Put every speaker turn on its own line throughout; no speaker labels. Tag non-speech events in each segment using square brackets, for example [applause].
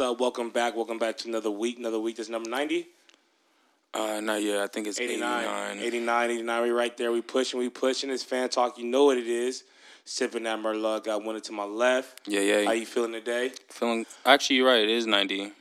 What's up? Welcome back. Welcome back to another week. Another week. That's number 90?
Uh, not yet. I think it's 89.
89. 89, 89. We right there. We pushing. We pushing. It's fan talk. You know what it is. Sipping that Merlot. Got one to my left.
Yeah, yeah.
How you feeling today?
Feeling. Actually, you're right. It is 90.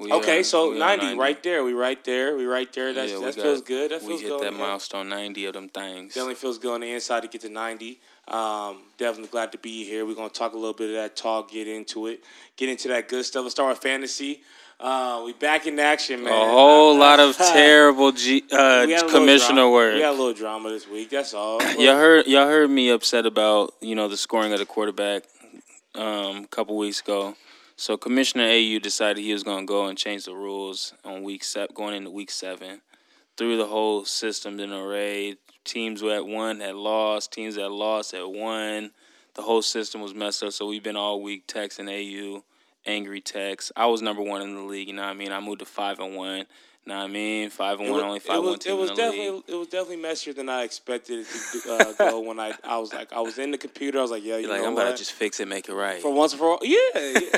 We,
Okay,
uh,
so
we on
90, right there. We right there. We right there. That's,
Yeah,
that
got-
feels good. That
we hit
good.
that milestone 90 of them things.
Definitely feels good on the inside to get to 90. Um, definitely glad to be here. We're going to talk a little bit of that talk, get into it, get into that good stuff. Let's start with fantasy. Uh, we back in action, man.
A whole lot of [laughs] terrible G, uh,
We had a little
commissioner work.
We had a little drama this week. That's all. [clears throat]
Y'all heard y'all heard me upset about you know the scoring of the quarterback um, a couple weeks ago. So Commissioner AU decided he was going to go and change the rules on week se- going into week seven. Threw the whole system in array. Teams that won had lost. Teams that lost had won. The whole system was messed up. So we've been all week texting AU, angry text. I was number one in the league. You know what I mean? I moved to five and one. Know what I mean? Five and one, only five
it was,
one team
it was definitely
league.
it was definitely messier than I expected it to uh, [laughs] go. When I I was like I was in the computer, I was like, yeah, you
You're like
know
I'm about to just fix it, make it right.
for once and for all, yeah.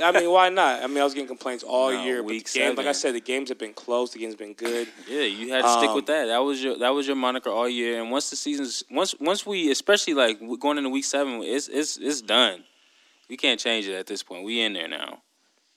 I mean, why not? I mean, I was getting complaints all
No,
year, but
week
games, like I said, the games have been close. The games have been good. [laughs]
Yeah, you had to stick
Um,
with that. That was your that was your moniker all year. And once the season's once once we especially like going into week seven, it's it's it's done. We can't change it at this point. We in there now.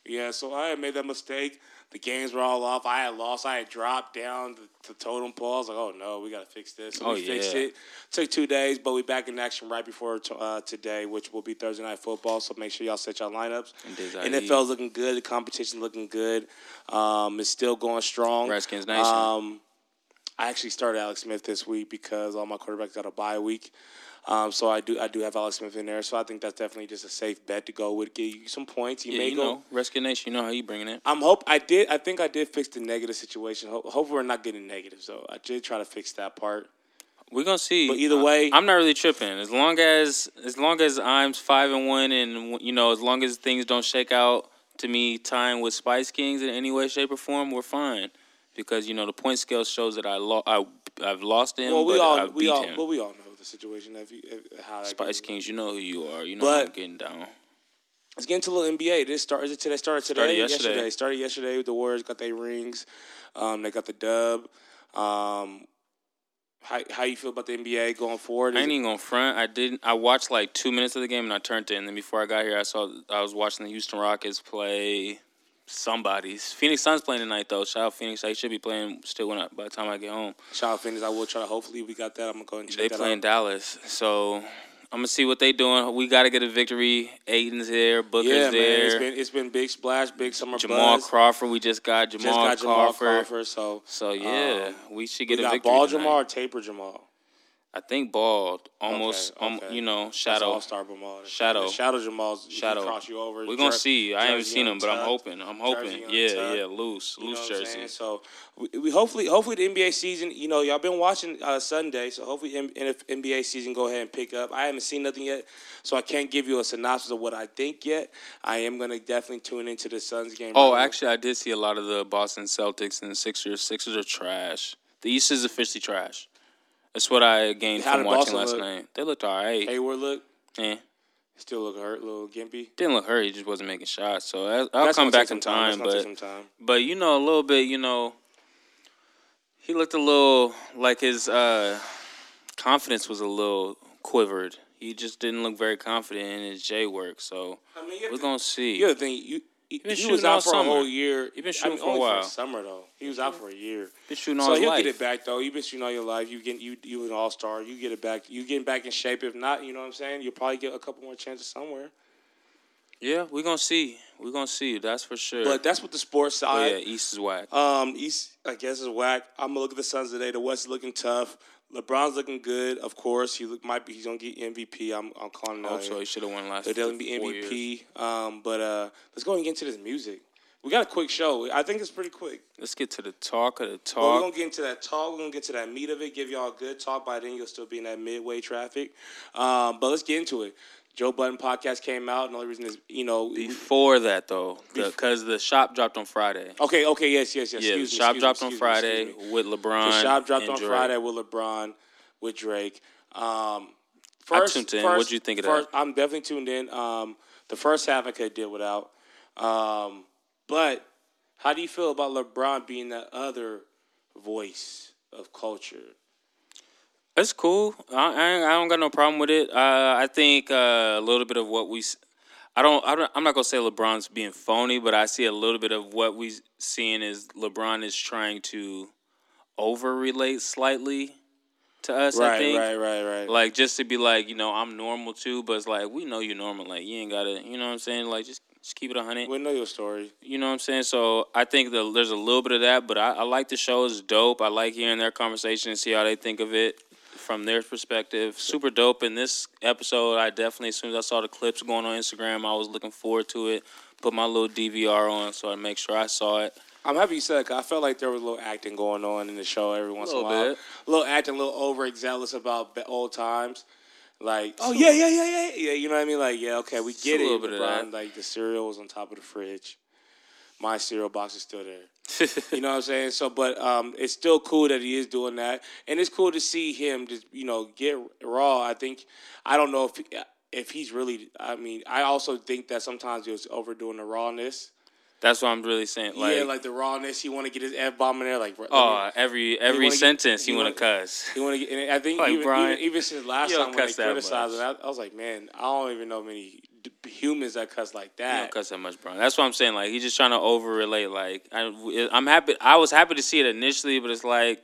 Yeah, so I made that mistake. The games were all off. I had lost. I had dropped down to, the totem pole. I was like, oh no, we got to fix this. So
Oh,
we fixed it. Took two days, but we back in action right before t- uh, today, which will be Thursday night football. So make sure y'all set y'all lineups.
And
NFL's looking good. The competition looking good. Um, it's still going strong.
Redskins Nation.
Um, I actually started Alex Smith this week because all my quarterbacks got a bye week. Um, so I do I do have Alex Smith in there. So I think that's definitely just a safe bet to go with. Give you some points. You
yeah,
may
you
go.
know, Redskins Nation. You know how you bringing it.
I'm hope I did. I think I did fix the negative situation. Hope, hope we're not getting negative. So I did try to fix that part.
We're gonna see.
But either way-
I, am not really tripping. As long as as long as I'm five and one, and you know, as long as things don't shake out to me tying with Spice Kings in any way, shape, or form, we're fine. Because you know the point scale shows that I lo- I I've lost him,
well, we all we all
him.
well we all know the situation. If you, if, how
Spice. Kings, you know who you are. You know
But-
I'm getting down.
Let's get into a little NBA. This start is it today? Started today.
Started yesterday.
Started yesterday. The Warriors got their rings. Um, they got the dub. Um, how how you feel about the NBA going forward?
I
Is
ain't even gonna front. I didn't. I watched like two minutes of the game and I turned it. And then before I got here, I saw I was watching the Houston Rockets play somebody's. Phoenix Suns playing tonight though. Shout out Phoenix. They should be playing still when I, by the time I get home.
Shout out Phoenix. I will try to. Hopefully, we got that. I'm gonna go and check
They
that
playing
out.
Dallas, so I'm gonna see what they doing. We got to get a victory. Ayton's there. Booker's
Yeah, man.
there.
It's been it's been big splash, big summer
Jamal
buzz.
Crawford. We just got
Just
Jamal,
got Jamal
Crawford.
Crawford. So
So yeah, um, we should get
we
a
got
victory.
ball
tonight.
Jamal or taper Jamal.
I think ball almost.
Okay,
um, you know, shadow.
all-star Jamal.
Shadow.
Shadow Jamal's
Shadow.
Cross you over.
We're gonna
Jer-
see. I haven't seen him, but I'm hoping. I'm hoping. Yeah,
untucked.
yeah, loose,
You
loose jersey.
So we, we hopefully hopefully the NBA season. You know, y'all been watching uh, Sunday, so hopefully M- NBA season go ahead and pick up. I haven't seen nothing yet, so I can't give you a synopsis of what I think yet. I am gonna definitely tune into the Suns game.
Oh,
right
actually, I did see a lot of the Boston Celtics and the Sixers. Sixers are trash. The East is officially trash. That's what I gained
How
from
did
watching
Boston
last
look?
night. They looked all right.
Hayward look
Eh.
still look hurt, a little gimpy.
Didn't look hurt. He just wasn't making shots. So I- I'll
That's
come
gonna
back
take some
in time.
That's gonna
But
take some time.
but you know a little bit. You know, he looked a little like his uh, confidence was a little quivered. He just didn't look very confident in his J work. So
I mean, you have
we're
to-
gonna see.
The other thing, you, he, he was out for
summer.
a whole year.
He been
I
shooting
mean,
for a while.
For summer though, he was out for a year.
Been shooting all
life.
So
he'll
life.
get it back though. You've been shooting all your life. You get you you an all star. You get it back. You getting back in shape. If not, you know what I'm saying. You'll probably get a couple more chances somewhere.
Yeah, we're gonna see. We're gonna see. That's for sure.
But that's what the sports
oh,
side.
yeah, East is whack.
Um, East, I guess, is whack. I'm gonna look at the Suns today. The West is looking tough. LeBron's looking good, of course. He look, might be. He's gonna get MVP. I'm, I'm calling
I hope so. He should have won last.
They're definitely be. MVP. Um, but uh, let's go and get into this music. We got a quick show. I think it's pretty quick.
Let's get to the talk of the
But we're gonna get into that talk. We're gonna get to that meat of it. Give y'all a good talk. By then, you'll still be in that midway traffic. Um, but let's get into it. Joe Budden podcast came out, and the only reason is you know.
Before that, though, because the, shop dropped on Friday.
okay, okay, yes, yes, yes.
yeah, the
excuse me,
shop
excuse me,
dropped on Friday
me.
with LeBron.
The shop dropped on
Drake.
Friday with LeBron, with Drake. Um,
I
first,
tuned in.
First,
What'd you think of
first,
that?
I'm definitely tuned in. Um, the first half I could deal without. Um, But how do you feel about LeBron being that other voice of culture?
It's cool. I, I, I don't got no problem with it. Uh, I think uh, a little bit of what we. I don't, I don't. I'm not gonna say LeBron's being phony, but I see a little bit of what we seeing is LeBron is trying to over relate slightly to us.
Right,
I think.
right, right, right.
Like just to be like, you know, I'm normal too, but it's like we know you're normal. Like you ain't gotta, you know what I'm saying? Like just just keep it a hundred.
we know your story.
You know what I'm saying? So I think the, there's a little bit of that, but I, I like the show. It's dope. I like hearing their conversation and see how they think of it from their perspective. Super dope. In this episode, I definitely, as soon as I saw the clips going on Instagram, I was looking forward to it. Put my little DVR on so I make sure I saw it.
I'm happy you said it 'cause I felt like there was a little acting going on in the show every once in a while.
bit.
A little acting, a little overzealous about old times. Like, oh yeah, yeah, yeah, yeah, yeah. You know what I mean? Like, yeah, okay, we get
a
it.
little bit of
LeBron,
that.
Like the cereal was on top of the fridge. My cereal box is still there. You know what I'm saying? So, but um, it's still cool that he is doing that, and it's cool to see him just you know get raw. I think I don't know if if he's really. I mean, I also think that sometimes he was overdoing the rawness.
That's what I'm really saying. Like,
yeah, like the rawness. He want to get his f bomb in there. Like, let me-
oh, every every
get-
sentence
you
you want to cuss.
He want to get, and I think
Like,
even,
Brian,
even even since last time when they criticized him, I. I was like, man, I don't even know many humans that cuss like
You
that.
don't cuss that much, Brian. That's what I'm saying. Like he's just trying to over relate. Like I, I'm happy. I was happy to see it initially, but it's like,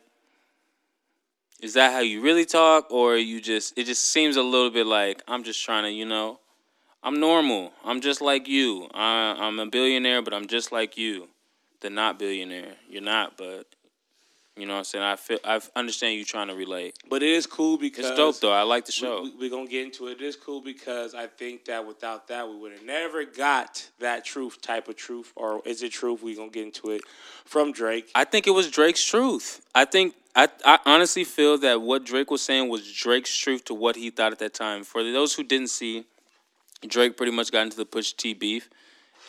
is that how you really talk, or you just? It just seems a little bit like I'm just trying to, you know, I'm normal. I'm just like you. I, I'm a billionaire, but I'm just like you, the not billionaire. You're not, but you know what I'm saying. I feel I understand you trying to relate.
But it is cool because
It's dope though. I like the show.
We, we, are gonna get into it. It is cool because I think that without that, we would have never got that truth type of truth, or is it truth? We gonna get into it from Drake.
I think it was Drake's truth. I think I, I honestly feel that what Drake was saying was Drake's truth to what he thought at that time. For those who didn't see, Drake pretty much got into the Push T beef,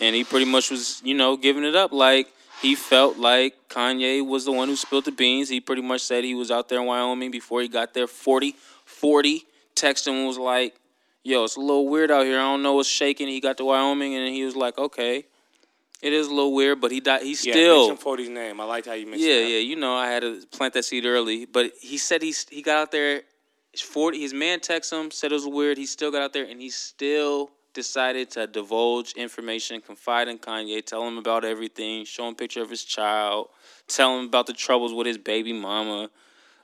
and he pretty much was you know giving it up like he felt like Kanye was the one who spilled the beans. He pretty much said he was out there in Wyoming before he got there. 40, 40 texted him and was like, "Yo, it's a little weird out here. I don't know what's shaking." He got to Wyoming and he was like, "Okay." It is a little weird, but he died. He
Yeah,
still
mention Forty's name. I liked how you mentioned
yeah,
that.
yeah, you know, I had to plant that seed early. But he said he's he got out there. Forty, his man texted him, said it was weird. He still got out there, and he still decided to divulge information, confide in Kanye, tell him about everything, show him picture of his child, tell him about the troubles with his baby mama.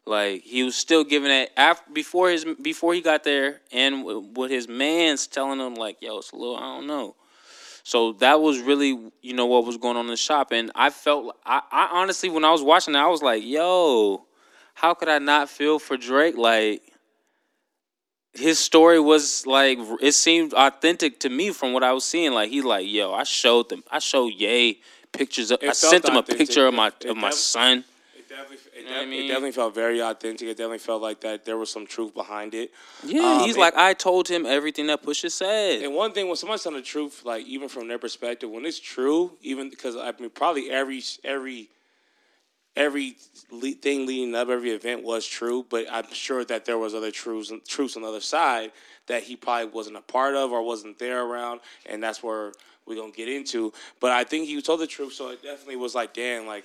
Like he was still giving it after before his before he got there, and with his man's telling him like, "Yo, it's a little, I don't know." So that was really, you know, what was going on in the shop. And I felt, I, I honestly, when I was watching it, I was like, yo, how could I not feel for Drake? Like, his story was like, it seemed authentic to me from what I was seeing. Like, he's like, yo, I showed them, I showed Yay pictures of, I sent him a picture of my, of my son.
It definitely, it,
know I mean?
it definitely felt very authentic. It definitely felt like that there was some truth behind it.
Yeah,
Um,
he's
and-
like, I told him everything that Pusha said.
And one thing when somebody's telling the truth, like even from their perspective, when it's true, even because I mean probably every every every le- thing leading up, every event was true, but I'm sure that there was other truths truths on the other side that he probably wasn't a part of or wasn't there around, and that's where we're gonna get into. But I think he told the truth, so it definitely was like, damn, like.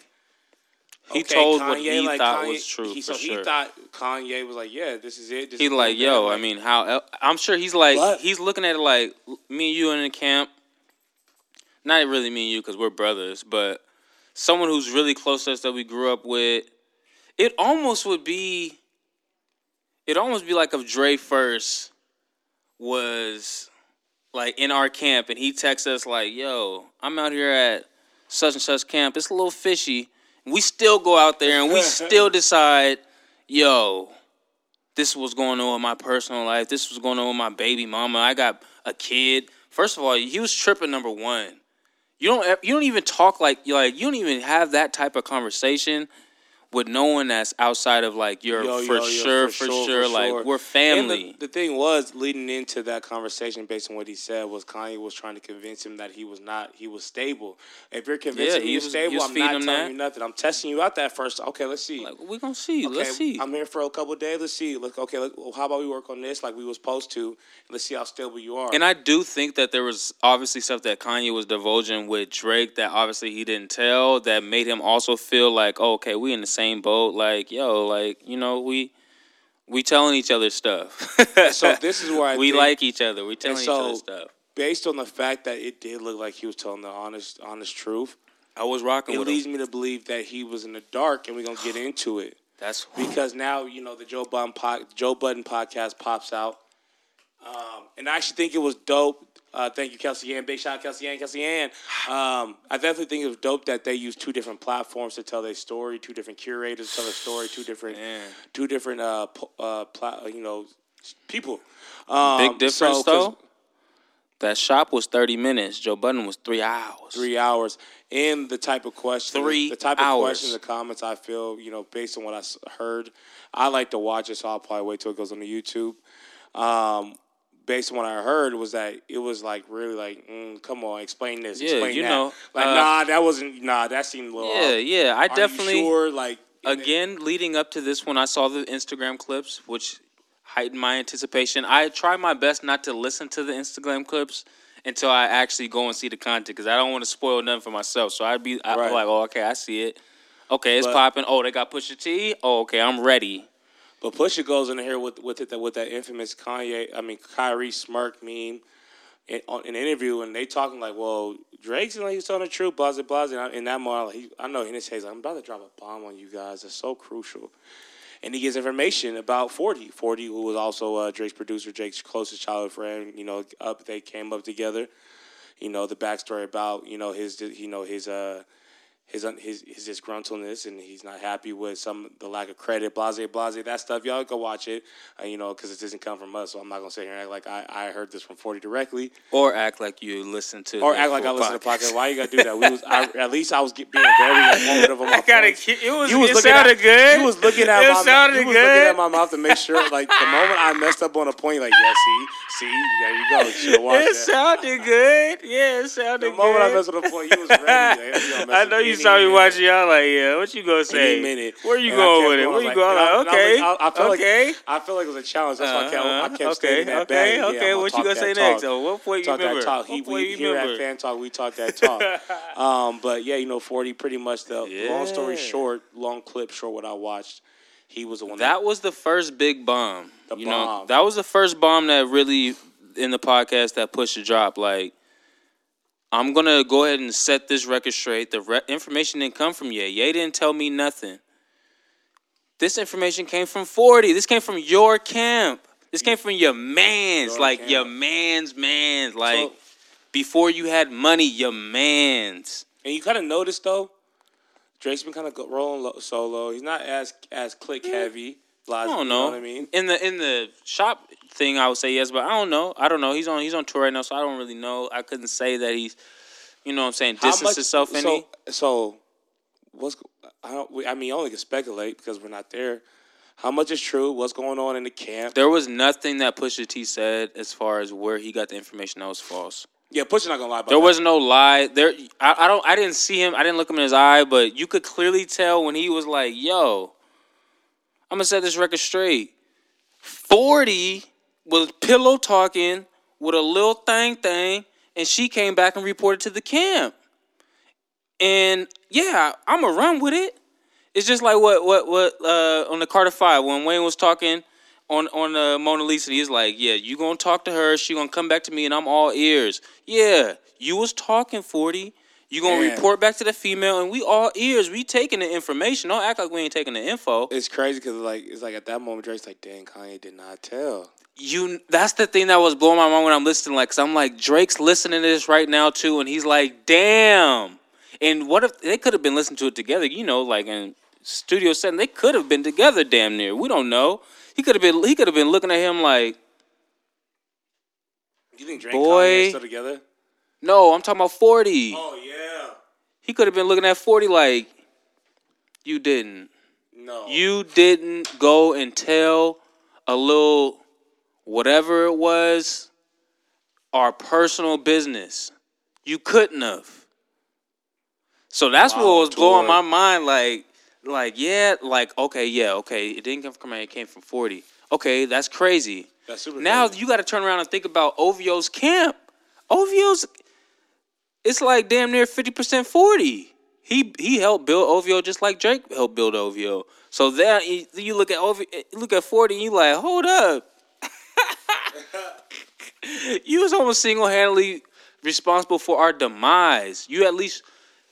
He
okay,
told what he
like,
thought
Kanye-
was true
He,
for
so
sure.
he thought Kanye was like, "Yeah, this is it." This
He's
is
like, yo, I mean, how? I'm sure he's like,
But-
he's looking at it like me and you in the camp. Not really me and you because we're brothers, but someone who's really close to us that we grew up with. It almost would be. It almost be like if Dre first was like in our camp and he texts us like, "Yo, I'm out here at such and such camp. It's a little fishy." We still go out there and we [laughs] still decide, "Yo, this was going on with my personal life. This was going on with my baby mama. I got a kid." First of all, he was tripping. Number one, you don't you don't even talk like like you don't even have that type of conversation with no one that's outside of like your
Yo,
for,
yo, yo,
sure,
for
for,
sure,
sure, like
sure.
we're family.
the, the thing was, leading into that conversation, based on what he said, was Kanye was trying to convince him that he was not, he was stable. If you're convincing
Yeah, he
you're
was- he
stable,
was
I'm not telling
that.
you nothing. I'm testing you out that first. Okay, let's see.
like we gonna see.
okay,
Let's see.
I'm here for a couple of days. Let's see. Look, okay, look, well, how about we work on this like we was supposed to? Let's see how stable you are.
And I do think that there was obviously stuff that Kanye was divulging with Drake that obviously he didn't tell that made him also feel like, oh, okay, we in the same boat. Like, yo, like you know, we we telling each other stuff. [laughs]
so this is why [laughs]
we
think-
like each other. We telling each other stuff.
based on the fact that it did look like he was telling the honest, honest truth.
I was rocking
It
with
leads
him.
me to believe that he was in the dark, and we're gonna get [sighs] into it.
That's
because now you know the Joe Budden pod, Joe Budden podcast pops out, um, and I actually think it was dope. Uh, thank you, Kelsey Ann. Big shout out, Kelsey Ann. Kelsey Ann. Um, I definitely think it was dope that they used two different platforms to tell their story, two different curators to tell their story, two different,
Man.
two different, uh, uh, pla- you know, people. Um,
big difference
so, 'cause
though. That shop was thirty minutes. Joe Budden was three hours.
Three hours, and the type of question,
Three
the type of
hours.
questions, the comments. I feel, you know, based on what I heard, I like to watch it, so I'll probably wait till it goes on the YouTube. Um, based on what I heard, was that it was like really like, mm, come on, explain this,
Yeah,
explain
you
that.
know,
like
uh,
nah, that wasn't nah, that seemed a little.
Yeah,
off.
yeah. I
Are
definitely
sure, like
again leading up to this when I saw the Instagram clips, which heightened my anticipation. I try my best not to listen to the Instagram clips until I actually go and see the content because I don't want to spoil nothing for myself. So I'd be I'm
Right.
like, oh, okay, I see it. Okay, it's
But-
popping. Oh, they got Pusha T. Oh, okay, I'm ready.
But Pusha goes in here with with it that with that infamous Kanye, I mean Kyrie smirk meme in, on in an interview, and they talking like, "Well, Drake's like he's telling the truth, blah blah blah." And I- in that moment, he, I know in his head, like, "I'm about to drop a bomb on you guys. It's so crucial." And he gives information about 40. 40, who was also uh, Drake's producer, Drake's closest childhood friend. You know, up they came up together. You know the backstory about you know his you know his uh his his his disgruntledness and he's not happy with some the lack of credit, blase blase that stuff. Y'all go watch it, uh, you know, because it doesn't come from us. So I'm not gonna sit here and act like I, I heard this from Forty directly,
Or act like you listen to
or act like I listen to podcast. Why you gotta do that? We was [laughs] I, at least I was being very informative on my
I gotta. It was.
You was
it
looking
sounded
at,
good.
You was looking at
it
my
sounded
you was
good.
looking at my mouth to make sure, like the moment I messed up on a point, like yeah, see, see, there you go. [laughs] Watched
It
that.
sounded good. Yeah, it sounded good.
The
sounded
moment I
good.
messed with a point, you was ready. [laughs] Like, you
I know you
any
saw me watching. Y'all like, yeah. What you gonna say?
any minute.
Where you
And
going with it? Where you going?
I-
Like,
I
okay,
like, I, I felt
okay.
like I feel like it was a challenge. That's why I kept, I
Uh-huh.
kept
okay,
stating that
okay.
Yeah,
okay.
I'm
what you gonna say
that
next?
talk.
Oh, what point you
Talk
remember?
that talk. He,
what point
we
you
here at? Fan Talk, we talk that [laughs] talk. um, but yeah, you know, forty. Pretty much the long story short, long clip short. What I watched, he was the one
That was the first big bomb.
The
you know,
bomb.
that was the first bomb that really in the podcast that pushed the drop. Like, I'm gonna go ahead and set this record straight. The re- information didn't come from Ye. Ye didn't tell me nothing. This information came from 40. This came from your camp. This came from your man's,
Your
like
camp.
your man's man's, like
So-
before you had money, your man's.
And you kind of noticed though, Drake's been kind of rolling low, solo. He's not as as click mm. heavy.
I don't
You
know.
know what I mean?
In the in the shop thing, I would say yes, but I don't know. I don't know. He's on he's on tour right now, so I don't really know. I couldn't say that he's, you know, what I'm saying distance
much-
himself any.
So, so what's I don't. we- I mean, only can speculate because we're not there. How much is true? What's going on in the camp?
There was nothing that Pusha T said as far as where he got the information that was false.
Yeah, Pusha not gonna lie about
There
that.
was no lie. There, I, I don't. I didn't see him. I didn't look him in his eye, but you could clearly tell when he was like, "Yo, I'm gonna set this record straight." Forty was pillow talking with a little thing thing, and she came back and reported to the camp. And yeah, I'm gonna run with it. It's just like what what what uh, on the Carter Five when Wayne was talking on on uh, Mona Lisa. He's like, yeah, you gonna talk to her. She gonna come back to me, and I'm all ears. Yeah, you was talking forty. You gonna report back to the female, and we all ears. We taking the information. Don't act like we ain't taking the info.
It's crazy because like it's like at that moment Drake's like, "Dang, Kanye did not tell."
You that's the thing that was blowing my mind when I'm listening like cuz I'm like Drake's listening to this right now too and he's like damn and what if they could have been listening to it together you know like in studio setting they could have been together damn near we don't know he could have been he could have been looking at him like
You think Drake
Boy.
still together?
no I'm talking about 40
Oh yeah.
he could have been looking at 40 like you didn't
No.
You didn't go and tell a little whatever it was our personal business. You couldn't have. So that's what was blowing my mind. Like, like yeah, like okay, yeah, okay. It didn't come from command. It came from forty. Okay, that's crazy.
That's super
Now
crazy.
you got to turn around and think about OVO's camp. OVO's, it's like damn near fifty percent forty. He he helped build OVO just like Drake helped build OVO. So then you, you look at OVO, look at forty, and you like, hold up. [laughs] you was almost single handedly responsible for our demise. You at least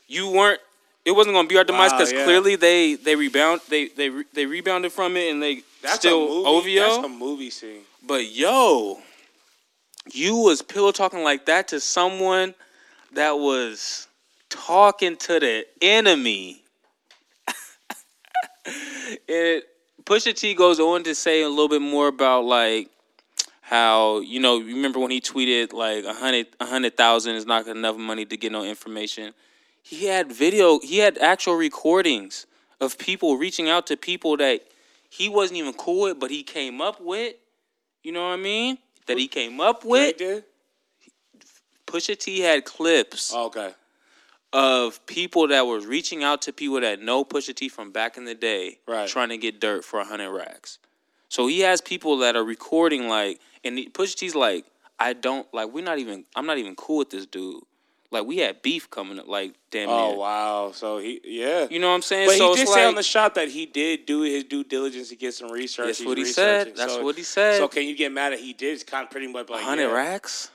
you weren't. It wasn't gonna be our demise
Wow,
because
yeah.
clearly they they rebound they they they rebounded from it and they
That's
still
a movie.
OVO.
That's a movie scene.
But yo, you was pillow talking like that to someone that was talking to the enemy. [laughs] And it Pusha T goes on to say a little bit more about like how you know you remember when he tweeted like a hundred a hundred thousand is not enough money to get no information. He had video. He had actual recordings of people reaching out to people that he wasn't even cool with, but he came up with. You know what I mean? That he came up with. Pusha T had clips
Oh, okay.
of people that was reaching out to people that know Pusha T from back in the day,
Right.
trying to get dirt for a hundred racks. So he has people that are recording like, and he- Pusha T's like, I don't like. We're not even. I'm not even cool with this dude. Like we had beef coming up. Like damn
Oh
near.
wow. So he yeah.
You know what I'm saying?
But
so
he did
like,
say on the shot that he did do his due diligence to get some research.
That's what he said. That's
So-
what he said.
So can you get mad at he did? It's kind of pretty much like
hundred
yeah.
racks.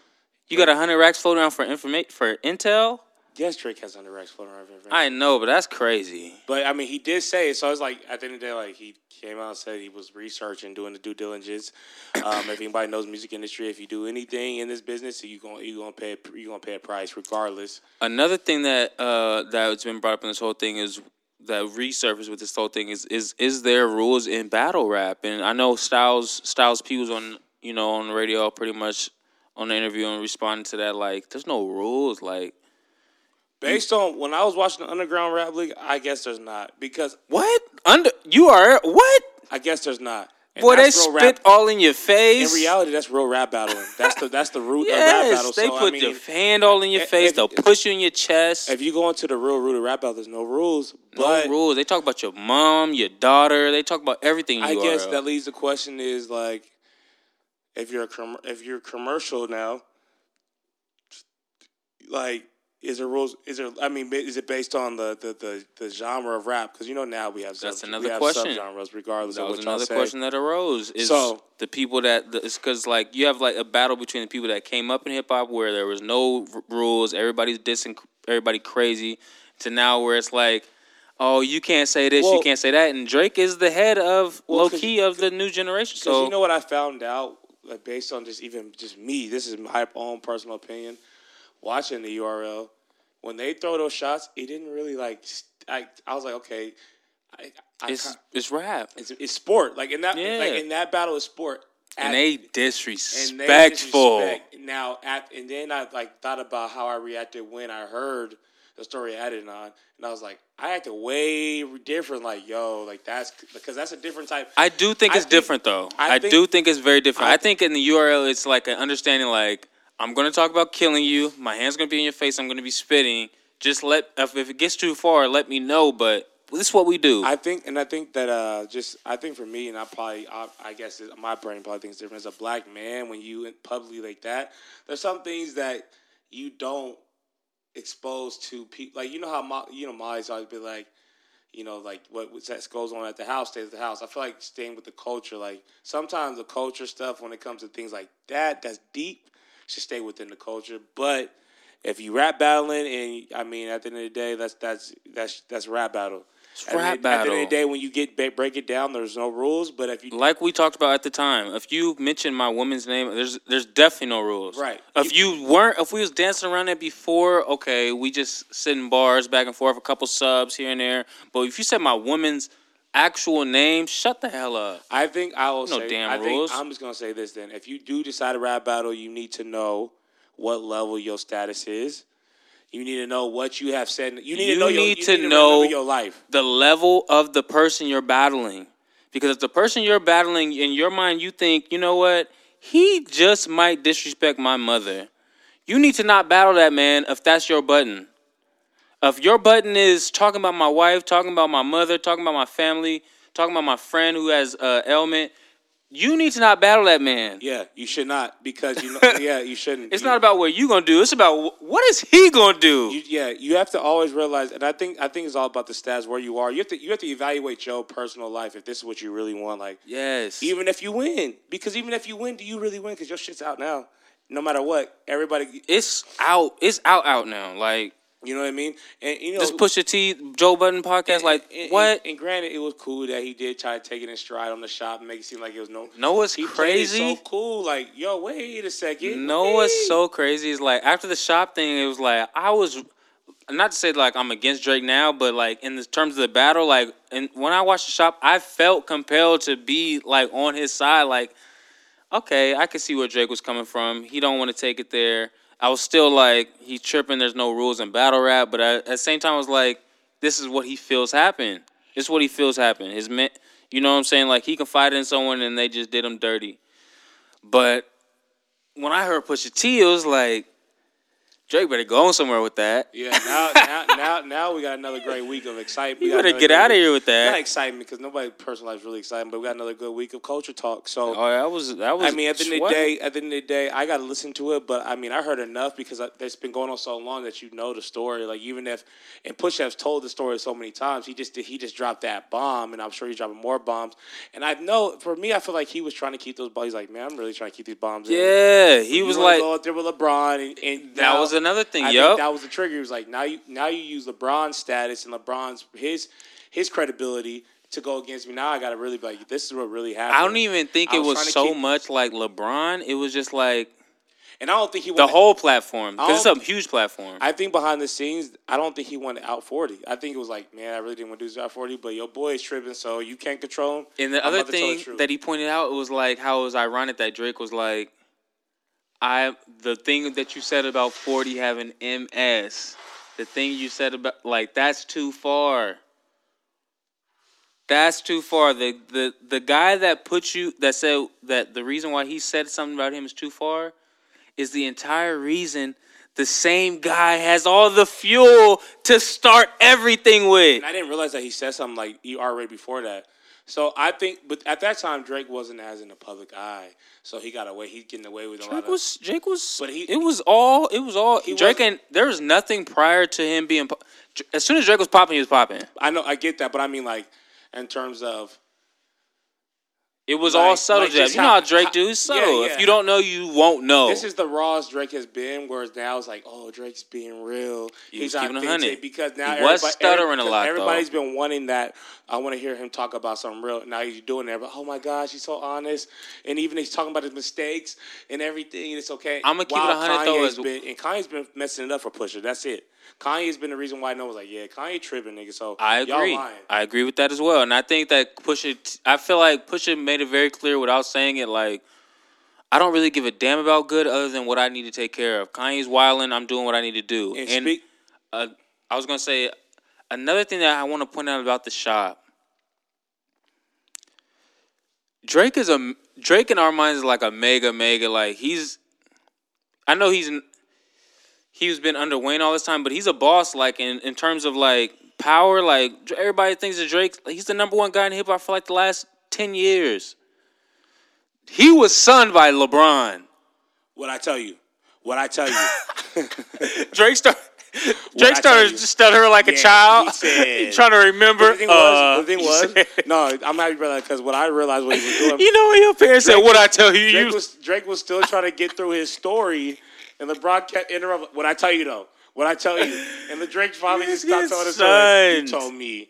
You got a hundred racks floating around for information for intel.
Yes, Drake has under racks floating around.
I know, but that's crazy.
But I mean, he did say it. So it's like at the end of the day, like he came out and said he was researching, doing the due diligence. Um, if anybody knows music industry, if you do anything in this business, you going you gonna pay you gonna pay a price regardless.
Another thing that uh that's been brought up in this whole thing is that resurfaced with this whole thing is is is there rules in battle rap? And I know Styles Styles P was on you know on the radio pretty much on the interview and responding to that like there's no rules like
Based on when I was watching the Underground Rap League, I guess there's not because
what under you are what
I guess there's not. And
boy they
that's real
spit
rap-
all in your face.
In reality, that's real rap battling. That's the that's the root of rap
yes,
battle.
they
so,
put
I mean,
your hand all in your
if-
face.
if-
They'll push you in your chest.
if you go into the real root of rap battle, there's no rules.
no
But
rules. They talk about your mom, your daughter. They talk about everything. in
I guess that leads the question is like, if you're a com- if you're commercial now, like, is there rules? Is there? I mean, is it based on the the the, the genre of rap? Because you know now we have
That's
sub-
another
we have
question.
subgenres regardless
That
of
was
what
another question that arose. Is
So-
the people that the, it's because like you have like a battle between the people that came up in hip hop where there was no r- rules, everybody's dissing everybody crazy, to now where it's like, oh, you can't say this, you can't say that, and Drake is the head of
Well,
low key of the new generation. So
you know what I found out, like based on just even just me, this is my own personal opinion. Watching the URL, when they throw those shots, it didn't really like. I I was like, okay, I, I
it's it's rap,
it's, it's sport. Like in that,
Yeah.
like in that battle is sport.
and
At-
they
and they
disrespectful.
disrespect. Now, at, and then I like thought about how I reacted when I heard the story added on, and I was like, I acted way different. Like, yo, like that's because that's a different type.
I do think
I
it's
think-
different though.
I
I,
think-
do think it's very different.
I-
I, think in the URL it's like an understanding like I'm gonna talk about killing you. My hand's gonna be in your face. I'm gonna be spitting. Just let if, if it gets too far, let me know. But this is what we do.
I think, and I think that uh, just I think for me, and I probably, I, I guess it- my brain probably thinks different. As a black man, when you publicly like that, there's some things that you don't expose to people. Like you know how Mo- you know Molly's always been like, you know, like what goes on at the house stays at the house. I feel like staying with the culture. Like sometimes the culture stuff when it comes to things like that, that's deep, should stay within the culture. But if you rap battling, and I mean, at the end of the day, that's that's that's that's rap battle.
It's
At the
rap
end- At the end of the day, when you get break it down, there's no rules. But if you
like we talked about at the time, if you mention my woman's name, there's there's definitely no rules.
Right.
If you weren't, if we was dancing around it before, okay, we just sitting bars back and forth, a couple subs here and there. But if you said my woman's actual name, shut the hell up.
I think I will
No
say.
damn
I
rules.
think I'm just gonna say this. Then, if you do decide to rap battle, you need to know what level your status is. You need to know what you have said. You need
You
to know. your,
need
you
to
need to
know-
your life.
the level of the person you're battling. Because if the person you're battling in your mind, you think, you know what, he just might disrespect my mother. You need to not battle that man if that's your button. If your button is talking about my wife, talking about my mother, talking about my family, talking about my friend who has uh, ailment, you need to not battle that man.
Yeah, you should not because you know. [laughs] yeah, you shouldn't.
It's
You-
not about what you're gonna do. It's about what is he gonna do.
You, yeah, you have to always realize, and I think I think it's all about the stats where you are. You have to you have to evaluate your personal life if this is what you really want. Like
yes.
even if you win, because even if you win, do you really win? Because your shit's out now. No matter what, everybody,
it's out. It's out. Out now. Like
you know what I mean. And you know,
this Pusha T Joe Budden podcast. Like
and-
what?
And, and granted, it was cool that he did try to take it in stride on the shop and make it seem like it was no.
No, what's
he played it
crazy?
so cool. Like yo, wait a second.
No, what's
Wait.
so crazy is like after the shop thing, it was like I was not to say like I'm against Drake now, but like in the terms of the battle, like and when I watched the shop, I felt compelled to be like on his side. Like, okay, I could see where Drake was coming from. He don't want to take it there. I was still like, he's tripping. There's no rules in battle rap, but I, at the same time, I was like, this is what he feels happen. This is what he feels happen. His men, you know what I'm saying? Like he confided in someone and they just did him dirty. But when I heard Pusha T, it was like Drake better go on somewhere with that.
Yeah, now, [laughs] now, now, now we got another great week of excitement. We
You better get out of here with
Not
that.
excitement because nobody personal life is really exciting, but we got another good week of culture talk. So
Oh, that was that was.
I mean, at the end of the day, at the end of the day, I got to listen to it. But I mean, I heard enough because I, it's been going on so long that you know the story. Like even if, and Push has told the story so many times, he just he just dropped that bomb, and I'm sure he's dropping more bombs. And I know for me, I feel like he was trying to keep those bombs. He's like, man, I'm really trying to keep these bombs. in.
Yeah, he
You
was like
go out there with LeBron, and, and
that
now-
was another thing.
I think that was the trigger. He was like, now you now you use LeBron's status and LeBron's his his credibility to go against me. Now I got to really be like, this is what really happened.
I don't even think
I
it
was
was so
keep-
much like LeBron. It was just like
and I don't think he
the whole platform because
I
it's a um, huge platform.
I think behind the scenes, I don't think he wanted out forty. I think it was like, man, I really didn't want to do this out forty, but your boy is tripping, so you can't control him.
And the
I'm
other
tell the
thing that he pointed out was like how it was ironic that Drake was like, I the thing that you said about 40 having MS, the thing you said about like that's too far. That's too far. The the the guy that put you that said that the reason why he said something about him is too far is the entire reason the same guy has all the fuel to start everything with.
And I didn't realize that he said something like he already before that. So I think, but at that time Drake wasn't as in the public eye, so he got away. He's getting away with a lot
Drake
of.
was Drake was
But he-
it was all it was all Drake and there was nothing prior to him being as soon as Drake was popping he was popping
I know, I get that, but I mean, like in terms of
it was
Like-
all subtle
like
jabs you know
how-
Drake
how-
do subtle
yeah, yeah.
if you don't know you won't know
this is the rawest Drake has been. Whereas now it's like, oh, Drake's being real.
He
He's
keeping it
authentic
100.
because now
He was stuttering a lot, though.
Everybody's been wanting that. I want to hear him talk about something real. Now he's doing that. But oh my gosh, he's so honest, and even he's talking about his mistakes and everything. And it's okay.
I'ma keep it
While
100 though,
been and Kanye's been messing it up for Pusha. That's it. Kanye's been the reason why no one's like, yeah, Kanye tripping, nigga. So
I agree. I agree with that as well and I think that Pusha I feel like Pusha made it very clear without saying it like I don't really give a damn about good other than what I need to take care of Kanye's wilding I'm doing what I need to do
And,
and
speak.
uh, I was gonna say another thing that I want to point out about the shop. Drake is a Drake in our minds is like a mega mega like he's. I know he's he's been under Wayne all this time, but he's a boss like in in terms of like power. Like everybody thinks that Drake he's the number one guy in hip hop for like the last ten years. He was sunned by LeBron.
What I tell you. What I tell you. [laughs]
Drake started. Drake started stuttering like a child,
said- [laughs]
trying to remember.
The thing was,
uh,
the thing was,
said- [laughs]
no, I'm happy about that because what I realized what he was doing.
you know what your parents said? What I tell you,
Drake was Drake was still trying to get through his story, and LeBron kept interrupting. What I tell you though, what I tell you, and the Drake finally [laughs] just stopped telling the story. You told me,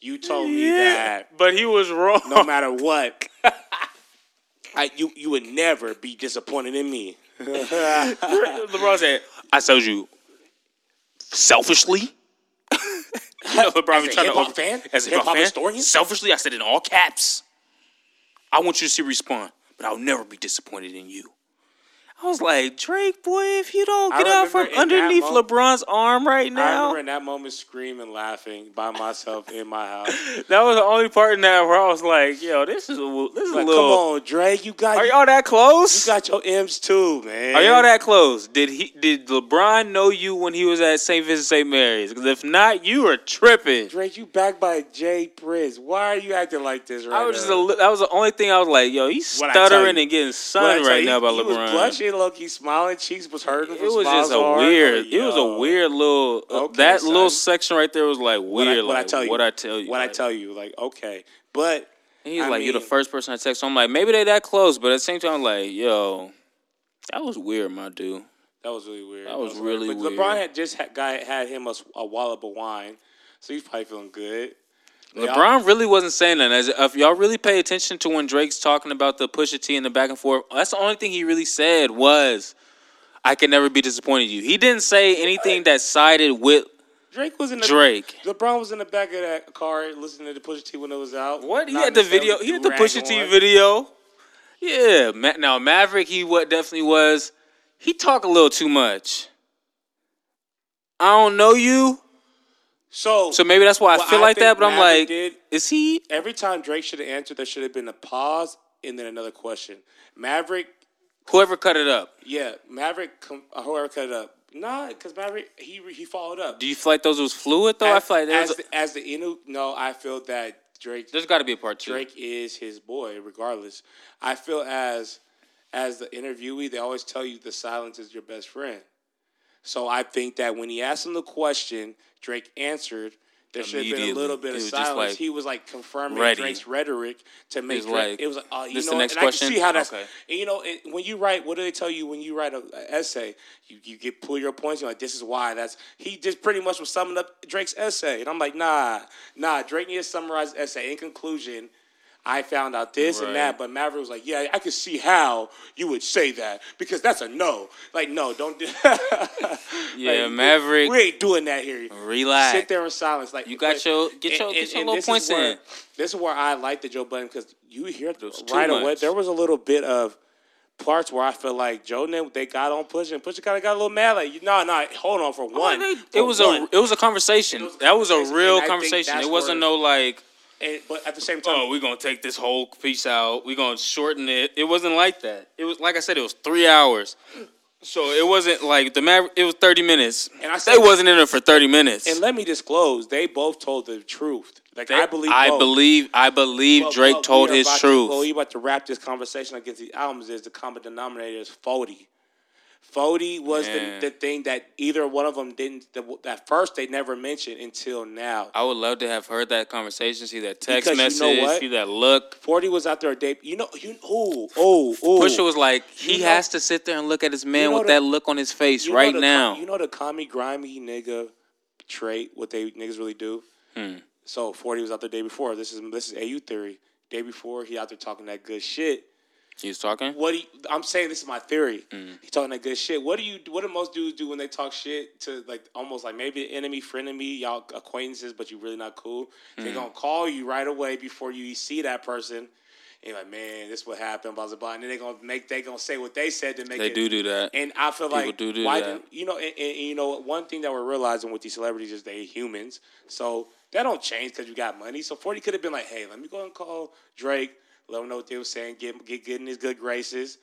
you told me that
but he was wrong.
no matter what, [laughs] I you you would never be disappointed in me. [laughs]
LeBron said, "I told you selfishly." you know, LeBron
As a
trying to
hip-hop fan?
as a
Hip-hop
hip-hop
historian?
Selfishly, I said in all caps. I want you to see respond, but I'll never be disappointed in you. I was like, Drake, boy, if you don't get out from
remember in that
underneath
mo-
LeBron's arm right now.
I remember in that moment screaming, laughing by myself in my house. [laughs]
that was the only part in that where I was like, yo, this is a, this is
Like,
a
come on, Drake, you got
Are y'all that close?
you got your M's too, man.
Are y'all that close? Did he? Did LeBron know you when he was at St. Vincent St. Mary's? Because if not, you are tripping.
Drake, you backed by J. Prince. Why are you acting like this right
I was just a, that was the only thing I was like, yo, he's
What'd I tell
stuttering and getting sun right now by LeBron.
Low key smiling, cheeks was hurting.
It was just a weird. It was a weird little. uh,
Okay,
that
son.
little section right there was like
What I,
weird.
what I tell you?
What I tell you?
What I
like-
tell you? Like okay, but
And he's
I
like, you're the first person I text. So I'm like, maybe they that close, but at the same time, I'm like, yo, that was weird, my dude.
that was really weird.
That was really
But
weird.
LeBron had just had, guy had him a, a wallop of wine, so he's probably feeling good.
LeBron really wasn't saying that. As if y'all really pay attention to when Drake's talking about the Pusha T and the back and forth, that's the only thing he really said was, "I can never be disappointed in you." He didn't say anything that sided with
Drake was in the
Drake.
LeBron was in the back of that car listening to the Pusha T when it was out.
What he
Not
had the video. He had the Pusha T video. Yeah. Ma- Now Maverick, he what definitely was. He talk a little too much. I don't know you,
So,
so maybe that's why I
what
feel like
think
that. But I'm
Maverick
like,
did,
is he?
every time Drake should have answered, there should have been a pause and then another question. Maverick,
Whoever cut it up.
yeah, Maverick, com- uh, whoever cut it up. Nah, because Maverick, he he followed up.
Do you feel like those was fluid though? I
as,
feel like there's
as, the, as the inter- no, I feel that Drake
there's got to be a part two.
Drake is his boy, regardless. I feel as as the interviewee, they always tell you the silence is your best friend. So I think that when he asked him the question, Drake answered. There should have been a little bit of silence.
like,
he was like confirming
ready.
Drake's rhetoric to make
was
Drake.
like,
it was like, oh, you
this
know,
the next
and I
question?
can see how that's.
Okay.
And you know, it, when you write, what do they tell you when you write an essay? You you get pull your points. You're like, this is why. That's he just pretty much was summing up Drake's essay, and I'm like, nah, nah. Drake needs to summarize essay. In conclusion, I found out this
Right.
and that, but Maverick was like, yeah, I could see how you would say that because that's a no. Like, no, don't do. [laughs]
Yeah,
Like,
Maverick.
We ain't doing that here.
Relax.
Sit there in silence. Like
You got
like-
your- get your-
and-
get your
and
little points
where-
in.
This is where I like the Joe Budden because you hear right away. There was a little bit of parts where I feel like Joe and them, they got on Pusha and Pusha kind of got a little mad. Like, no, no, hold on for oh, one.
it
For
was
one.
a it was a conversation.
Was a
that was a real conversation. It wasn't no like,
And- but at the same time,
oh, we're gonna take this whole piece out. We're gonna shorten it. It wasn't like that. It was like I said, it was three hours. So it wasn't like the Maverick. It was thirty minutes.
And I
they
said-
wasn't in it for thirty minutes.
and let me disclose, they both told the truth. Like
They-
I believe,
I
both.
believe. I believe
But
Drake
what
told his
about to-
truth.
what we about to wrap this conversation against the albums is the common denominator is 40. 40 was the, the thing that either one of them didn't, the, at first they never mentioned until now.
I would love to have heard that conversation, see that text
Because you know
message, see that look.
40 was out there a day, you know, you, oh, oh, oh.
Pusha was like, he
You know-
has to sit there and look at his man
know
with
the-
that look on his face right now.
You know the commie, grimy nigga trait, what they niggas really do?
Hmm.
So 40 was out there the day before. This is this is AU theory. Day before, he out there talking that good shit.
He was talking.
What do you, I'm saying this is my theory.
Mm.
He talking that good shit. What do you what do most dudes do when they talk shit to like almost like maybe enemy, friend of me, y'all acquaintances, but you really not cool?
Mm.
They gonna call you right away before you see that person. And you're like, man, this what happened, blah blah blah. And then they gonna make they gonna say what they said to make
They
it.
do do that.
And I feel
People
like
do do
why
that.
didn't- you know and, and, and you know one thing that we're realizing with these celebrities is they humans. So that don't change because you got money. So Forty could have been like, hey, let me go and call Drake, let him know what they were saying, get get good in his good graces.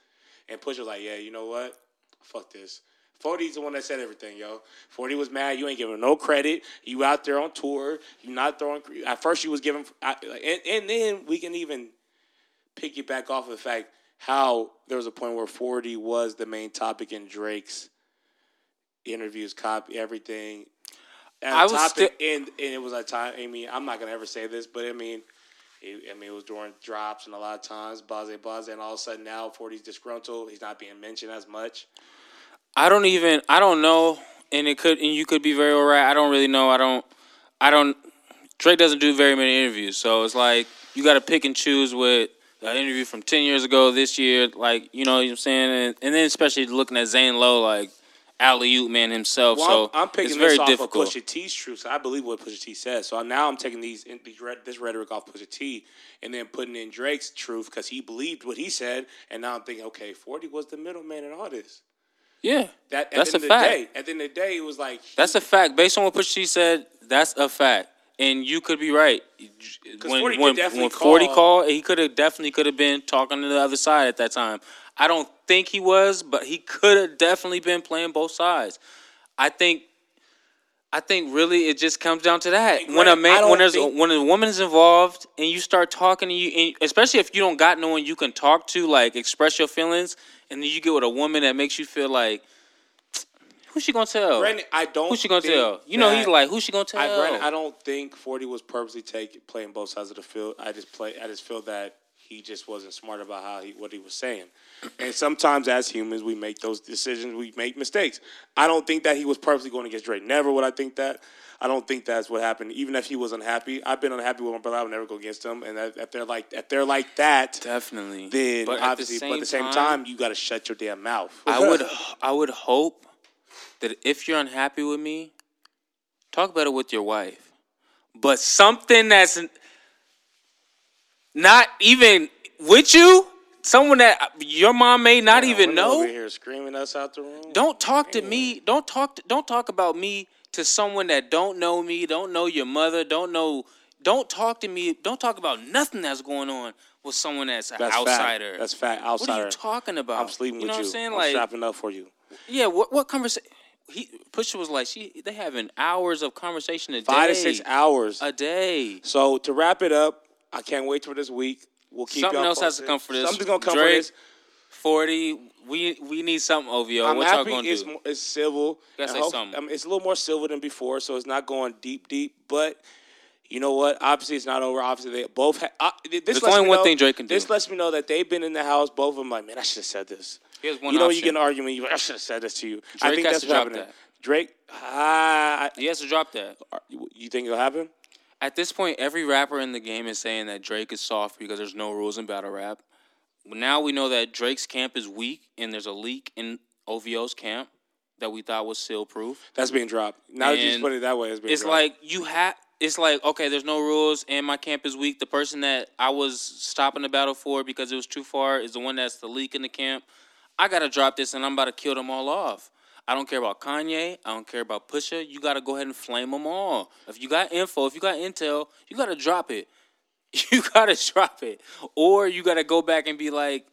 And Push was like, yeah, you know what? Fuck this. 40's the one that said everything, yo. 40 was mad. You ain't giving no credit. You out there on tour. You not throwing. At first, you was giving. And, and then we can even piggyback off of the fact how there was a point where 40 was the main topic in Drake's interviews, copy everything. And
I was
topic, and, and it was a time. I mean, I'm not gonna ever say this, but I mean, it, I mean, it was during drops and a lot of times, blase, blase, and all of a sudden now 40's disgruntled. He's not being mentioned as much.
I don't even. I don't know, and it could, and you could be very all right. I don't really know. I don't. I don't. Drake doesn't do very many interviews, so it's like you got to pick and choose with an interview from ten years ago, this year, like you know what I'm saying, and, and then especially looking at Zane Lowe, like alley oop man himself.
Well,
so
I'm, I'm picking
it's
this
very
off
difficult.
of Pusha T's truth. So I believe what Pusha T says. So now I'm taking these, these this rhetoric off Pusha T and then putting in Drake's truth because he believed what he said. And now I'm thinking, okay, 40 was the middleman in all this.
yeah,
That, at
that's
the
a
end
fact.
Of the day, at the end of the day, it was like
That's a fact. Based on what Pusha T said, that's a fact. And you could be right. When
40 did
when, when Forty
call-
called, he could have definitely could have been talking to the other side at that time. I don't think he was, but he could have definitely been playing both sides. I think. I think really it just comes down to that.
And
when a man, when there's
think-
when a woman is involved, and you start talking to you, and especially if you don't got no one you can talk to, like express your feelings, and then you get with a woman that makes you feel like, [tsk] who's she gonna tell?
Granted, I don't.
Who's she gonna tell? You know, he's like, who's she gonna tell?
I, granted, I don't think Forty was purposely taking playing both sides of the field. I just play. I just feel that he just wasn't smart about how he what he was saying. [clears throat] And sometimes, as humans, we make those decisions. We make mistakes. I don't think that he was purposely going against Drake. Never would I think that. I don't think that's what happened. Even if he was unhappy, I've been unhappy with my brother. I would never go against him. And that, if they're like if they're like that,
Definitely.
then
but at the
obviously, but at the same
time,
time, you got to shut your damn mouth.
I would, I would hope that if you're unhappy with me, talk about it with your wife. But something that's not even with you, someone that your mom may not even know.
over here screaming us out the room.
Don't talk to me. Don't talk. To, don't talk about me to someone that don't know me. Don't know your mother. Don't know. Don't talk to me. Don't talk about nothing that's going on with someone that's an
That's
outsider.
Fact. That's fact.
what are you talking about?
I'm sleeping
you know
with you.
what I'm saying?
I'm
like,
strapping up for you.
yeah. What what conversation? He Pusha was like, she they having hours of conversation a
Five
day,
to six hours.
a day.
So to wrap it up, I can't wait for this week. We'll keep
Something
y'all
else has to come for this.
Something's gonna come
Drake,
for this.
Forty. We we need something, OVO.
I'm
what y'all
happy
gonna
it's,
do?
it's civil.
Gotta say
hope-
something.
I mean, it's a little more civil than before, so it's not going deep, deep. But you know what? Obviously, it's not over. Obviously, they both. Ha- uh, this
There's
lets
only one
know-
thing Drake can do.
This lets me know that they've been in the house. Both of them, like, man, I should have said this.
Here's one
you know,
option.
you get an argument. You, like, I should have said this to you. I think
has
that's
drop
happening.
that.
Drake, ah,
He has to drop that.
you think it'll happen?
At this point, every rapper in the game is saying that Drake is soft because there's no rules in battle rap. Now we know that Drake's camp is weak, and there's a leak in OVO's camp that we thought was seal proof.
That's being dropped. Now that you just put it that way, it's being
It's
dropped.
like you have. It's like okay, there's no rules, and my camp is weak. The person that I was stopping the battle for because it was too far is the one that's the leak in the camp. I gotta drop this, and I'm about to kill them all off. I don't care about Kanye. I don't care about Pusha. You gotta go ahead and flame them all. If you got info, if you got intel, you gotta drop it. [laughs] You gotta drop it, or you gotta go back and be like,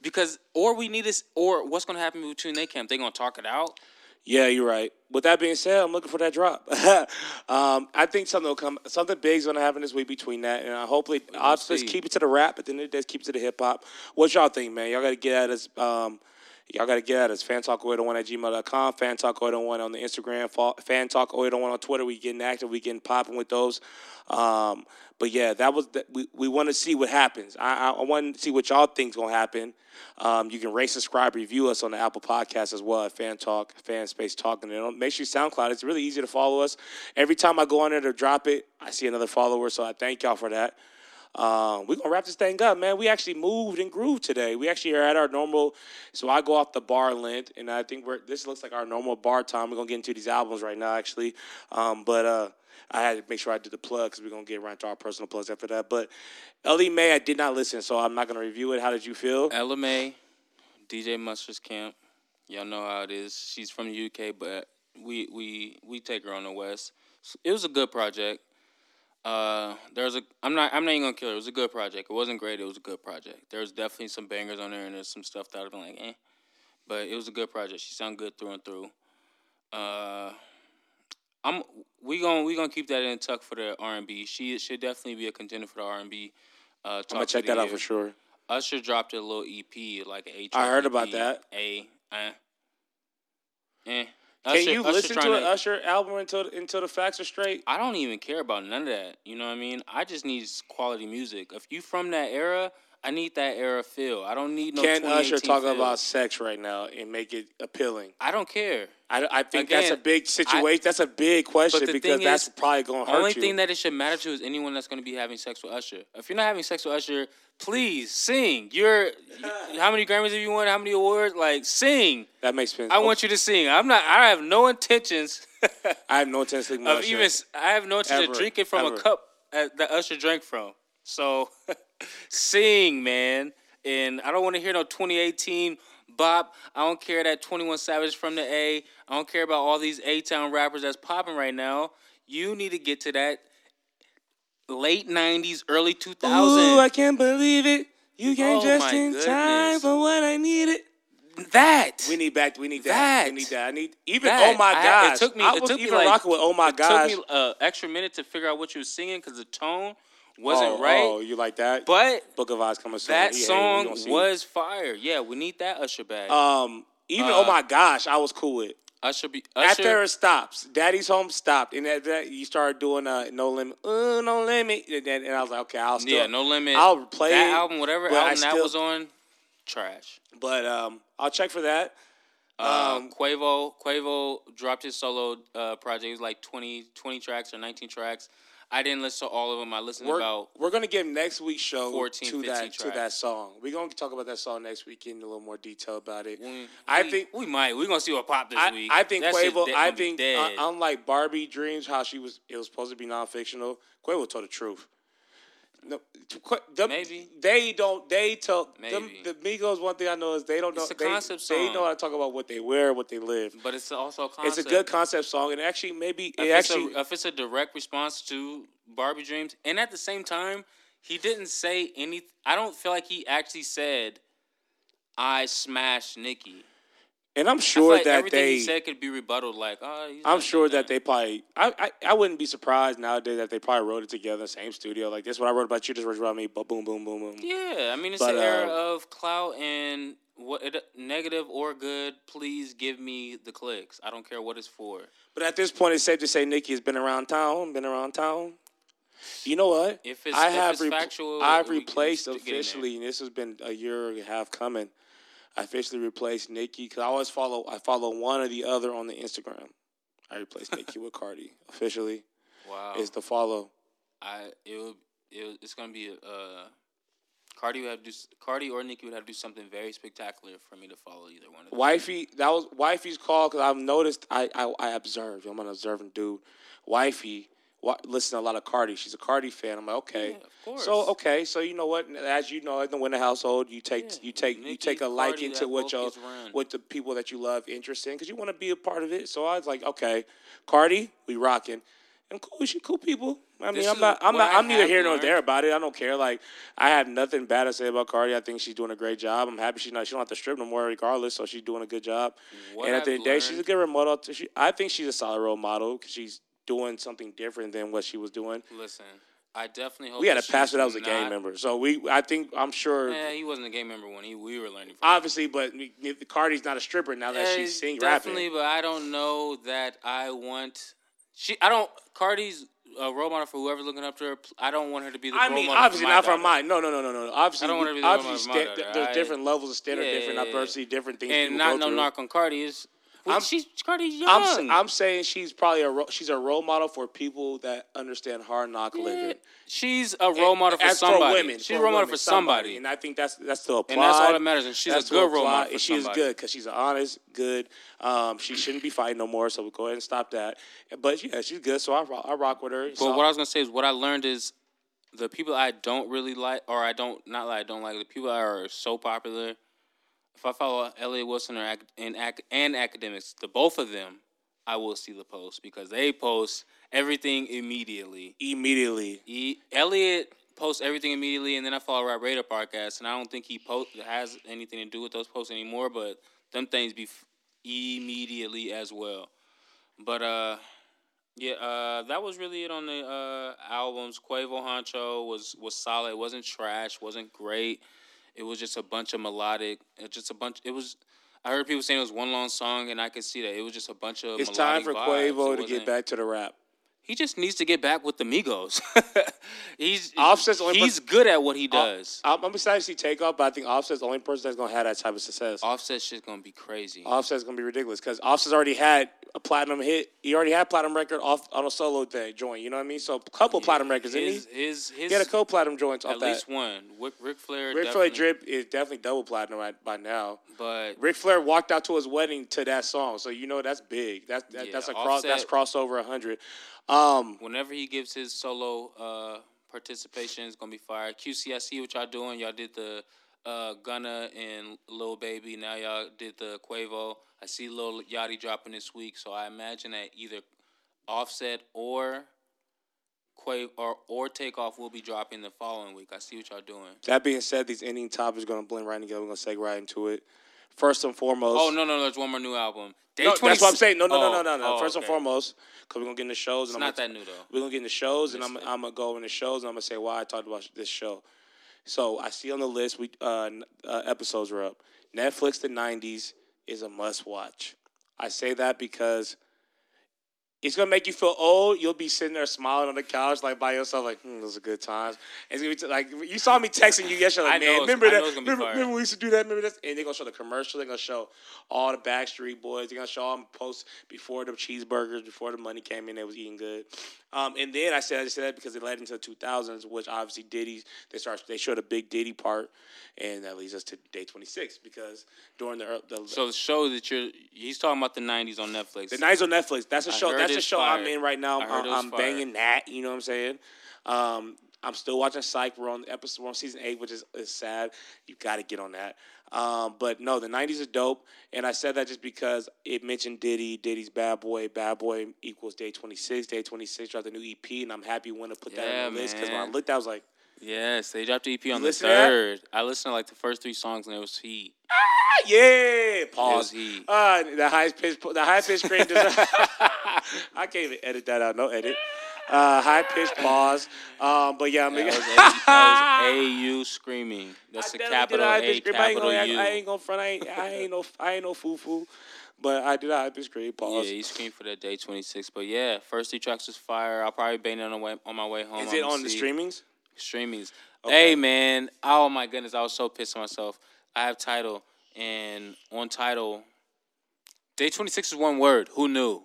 because or we need this, or what's gonna happen between they camp? They gonna talk it out.
Yeah, you're right. With that being said, I'm looking for that drop. [laughs] um, I think something will come. Something big's gonna happen this week between that, and uh, hopefully, I'll just keep it to the rap. At the end of the day, keep it to the hip hop. What y'all think, man? Y'all got to get at us. Um, y'all got to get at us. Fantalk801 at gmail.com. Fantalk801 on the Instagram. Fa- Fantalk801 on Twitter. We getting active. We getting popping with those. Um, but yeah, that was the, we. We want to see what happens. I, I, I want to see what y'all think's gonna happen. Um, you can rate, subscribe, review us on the Apple Podcast as well at Fan Talk, Fan Space Talking. And make sure you SoundCloud. It's really easy to follow us. Every time I go on there to drop it, I see another follower. So I thank y'all for that. Um, we're gonna wrap this thing up, man. We actually moved and grooved today. We actually are at our normal. So I go off the bar length, and I think we're this looks like our normal bar time. We're gonna get into these albums right now, actually. Um, but uh, I had to make sure I did the plug because we're gonna get right to our personal plugs after that. But Ella Mai, I did not listen, so I'm not gonna review it. How did you feel?
Ella Mai, DJ Mustard's camp. Y'all know how it is. She's from the UK, but we we we take her on the West. It was a good project. Uh, there's a I'm not I'm not even gonna kill her. It was a good project. It wasn't great. It was a good project. There's definitely some bangers on there, and there's some stuff that I've been like, eh. But it was a good project. She sounded good through and through. Uh, I'm we gonna we gonna keep that in tuck for the R and B. She should definitely be a contender for the R and B. Uh,
I'm gonna check that out for sure.
Usher dropped a little EP, like an H.
I heard about that.
A, eh, eh.
Can you
Usher
listen to an Usher album until until the facts are straight?
I don't even care about none of that. You know what I mean? I just need quality music. If you from that era, I need that era feel. I don't need no.
Can Usher
2018
talk
feel.
about sex right now and make it appealing?
I don't care.
I, I think that's a big situation. that's a big question because that's
is,
probably going to hurt The
Only
you.
thing that it should matter to is anyone that's going to be having sex with Usher. If you're not having sex with Usher, please sing. You're how many Grammys have you won? How many awards? Like sing.
that makes sense.
I want you to sing. I'm not. I have no intentions [laughs]
I have no intention of
even. I have no intention
Ever.
of drinking from
Ever.
a cup that Usher drank from. So [laughs] sing, man. And I don't want to hear no 2018 bop. I don't care that 21 Savage from the A. I don't care about all these A Town rappers that's popping right now. You need to get to that late 90s, early 2000s.
Ooh, I can't believe it. You came
Oh,
just
my
in time for what I needed.
that.
We need back. We need that. We need that. I need even.
That.
Oh my
I had-
gosh!
It took me.
I
it
was
took me
even
like,
rocking with. Oh my God.
it
gosh!
took me an extra minute to figure out what you were singing because the tone wasn't
oh,
right.
Oh, you like that?
But
Book of Eyes coming soon.
that song was fire. Yeah, we need that Usher back.
Um, even
Uh,
oh my gosh, I was cool with.
Usher be
After it stops, Daddy's home stopped, and at that you started doing uh, no limit, uh, no limit, and, and I was like, okay, I'll still,
yeah, no limit.
I'll play
that album, whatever album that was on. Trash.
but um, I'll check for that.
Um,
Um,
Quavo Quavo dropped his solo uh, project. It was like 20, 20 tracks or nineteen tracks. I didn't listen to all of them. I listened to
We're,
about
we're gonna give next week's show
14,
to
15
that to that song. We're gonna talk about that song next week in a little more detail about it.
We-
I
we-
think
we might. We're gonna see what pop this
I,
week.
I think
That
Quavo.
de-
I think uh, unlike Barbie Dreams, how she was, it was supposed to be non-fictional. Quavo told the truth. No, Qu-
Maybe.
they don't. They tell them, the Migos. One thing I know is they don't know.
It's a
they,
concept
They know how to talk about what they wear, what they live.
but it's also a
It's a good concept song, and actually, maybe
If,
it
it's
actually.
a, if it's a direct response to Barbie Dreams, and at the same time, he didn't say any. I don't feel like he actually said, "I smashed Nicki."
And I'm sure
like
that
everything
they.
he said could be rebutted. Like, oh,
I'm sure that they probably. I, I I wouldn't be surprised nowadays that they probably wrote it together same studio. Like this, is what I wrote about you. Just wrote about me. Boom, boom, boom, boom, boom.
Yeah, I mean, it's
But,
the era
uh,
of clout and what it, negative or good. Please give me the clicks. I don't care what it's for.
But at this point, it's safe to say Nicki has been around town. Been around town. You know what?
If it's-
I
if
have
it's
repl-
factual,
I've replaced
stick it in there.
officially, and this has been a year and a half coming. I officially replaced Nicki because I always follow. I follow one or the other on the Instagram. I replaced Nicki with Cardi [laughs] officially.
Wow,
Is the follow.
I it will it, it's gonna be uh, Cardi would have to do Cardi or Nicki would have to do something very spectacular for me to follow either one of them.
Wifey, that was wifey's call because I've noticed. I, I I observed. I'm an observant dude. Wifey, wa- listen to a lot of Cardi. She's a Cardi fan. I'm like, okay.
Yeah, of course.
So okay, so you know what? As you know, in the Winter household, you take
Yeah.
you take you take a liking to what
both
your
gets run.
what the people that you love interest in because you want to be a part of it. So I was like, okay, Cardi, we rocking. And cool, she cool people. I mean,
This
I'm not, I'm not,
I
I'm neither
have
here nor there about it. I don't care. Like, I have nothing bad to say about Cardi. I think she's doing a great job. I'm happy she's not, she don't have to strip no more, regardless. So she's doing a good job.
What
and at the end of the day, she's a good role model. She, I think she's a solid role model because she's doing something different than what she was doing.
Listen, I definitely hope
We had a pastor that was a gang member, so we. I think I'm sure.
Yeah, he wasn't a gang member when he we were learning. From
Obviously, but Cardi's not a stripper now that
Eh,
she's singing
definitely,
rapping.
but I don't know that I want. She, I don't. Cardi's a role model for whoever's looking up to her. I don't want her to be the
I
role
mean,
model
obviously
for
not for mine. No, no, no, no, no. Obviously,
I don't want her to be the role
obviously
model for my
sta-
daughter.
there's
I-
different levels of standard,
Yeah,
different
yeah, yeah.
adversity, different things.
And not no
through.
knock on Cardi is. Well,
I'm-
she's Cardi's young.
I'm, I'm saying she's probably a ro- she's a role model for people that understand hard knock
Yeah,
living.
She's a role model for somebody.
women,
she's a role model
women,
for somebody.
and I think that's that's to apply.
And that's all that matters. And she's a
That's to
good role model for
and she is
somebody.
good because she's honest, good. Um, she shouldn't be fighting no more. So we go ahead and stop that. But yeah, she's good. So I rock, I rock with her.
But
So-
what I was gonna say is what I learned is the people I don't really like, or I don't not like, I don't like the people that are so popular. If I follow Elliot Wilson or ac- and ac- and academics, the both of them, I will see the post because they post everything immediately.
immediately.
He, Elliot posts everything immediately, and then I follow Rap Radar podcast, and I don't think he post has anything to do with those posts anymore. But them things be f- immediately as well. But uh, yeah, uh, that was really it on the uh albums. Quavo Huncho was was solid. It wasn't trash. wasn't great. It was just a bunch of melodic. uh, Just a bunch. It was. I heard people saying it was one long song, and I could see that it was just a bunch of.
It's time for
vibes.
Quavo to get back to the rap.
He just needs to get back with the Migos. [laughs] he's
Offset's only
he's
person-
good at what he does.
I'm, I'm excited to see Takeoff, but I think Offset's the only person that's gonna have that type of success.
Offset shit's gonna be crazy.
Offset's gonna be ridiculous because Offset's already had a platinum hit. He already had platinum record off on a solo thing joint. You know what I mean? So a couple platinum records, didn't
his,
he?
his his
He had a couple platinum joints off
at least one. Rick, Ric Flair.
Ric Flair drip is definitely double platinum right, by now.
but
Ric Flair walked out to his wedding to that song, so you know that's big. That's that,
Yeah,
that's a cross. That's
Offset-
crossover hundred. Um,
whenever he gives his solo uh, participation, it's gonna be fire. QC, I see what y'all doing. Y'all did the uh, Gunna and Lil Baby. Now y'all did the Quavo. I see Lil Yachty dropping this week, so I imagine that either Offset or Quavo or or Takeoff will be dropping the following week. I see what y'all doing.
that being said, these ending topics are gonna blend right together. We're gonna segue right into it. First and foremost.
Oh no, no, there's one more new album. Day
No, that's what I'm saying. No, no, no,
Oh,
no, no, no.
oh,
First and foremost, because we're gonna get into shows.
It's
and
not
I'm
that new though.
We're gonna get into shows, and I'm, I'm gonna go into shows, and I'm gonna say why I talked about this show. So I see on the list, we uh, uh, episodes are up. Netflix the '90s is a must watch. I say that because it's gonna make you feel old. You'll be sitting there smiling on the couch like by yourself, like hmm, those are good times. And it's gonna be t- like you saw me texting you yesterday, like, man, remember that?
know it's gonna be
Remember, remember we used to do that? Remember this? And they're gonna show the commercial. They're gonna show all the Backstreet Boys. They're gonna show them posts before the cheeseburgers, before the money came in. They was eating good. Um, and then I said I said that because it led into the 2000s, which obviously Diddy they start they showed a big Diddy part, and that leads us to day 26 because during the the,
So the show that you're he's talking about the '90s on Netflix.
the Nights on Netflix. That's a
I
show. That's
it's
show I'm in right now.
Heard
I'm, I'm
fire.
banging that. You know what I'm saying? Um, I'm still watching Psych. We're on episode. We're on season eight, which is, is sad. You got to get on that. Um, but no, the '90s are dope, and I said that just because it mentioned Diddy, Diddy's Bad Boy, Bad Boy equals Day 26. Day 26 dropped a new EP, and I'm happy when to put that
Yeah,
on the list because when I
man.
looked, I was like,
Yes, they dropped the EP on the third. I listened to like the first three songs and it was heat.
ah, yeah, pause.
heat.
Uh, the highest pitch, the high pitch screen. [laughs] I can't even edit that out. No edit. Uh, high pitch pause. Um, but yeah, I'm
That was, a, that was [laughs] AU screaming. That's
I
the capital A.
I ain't
capital
gonna,
U.
I ain't gonna front. I ain't, I ain't no, I ain't no foo foo. But I did a high pitch scream. Pause.
Yeah, he screamed for that day 26. But yeah, first three tracks was fire. I'll probably bang it on the way on my way home.
Is
I'm
it on the streamings?
Streamings.
Okay.
Hey man, oh my goodness, I was so pissed at myself. I have Tidal and on Tidal, day twenty six is one word. Who knew?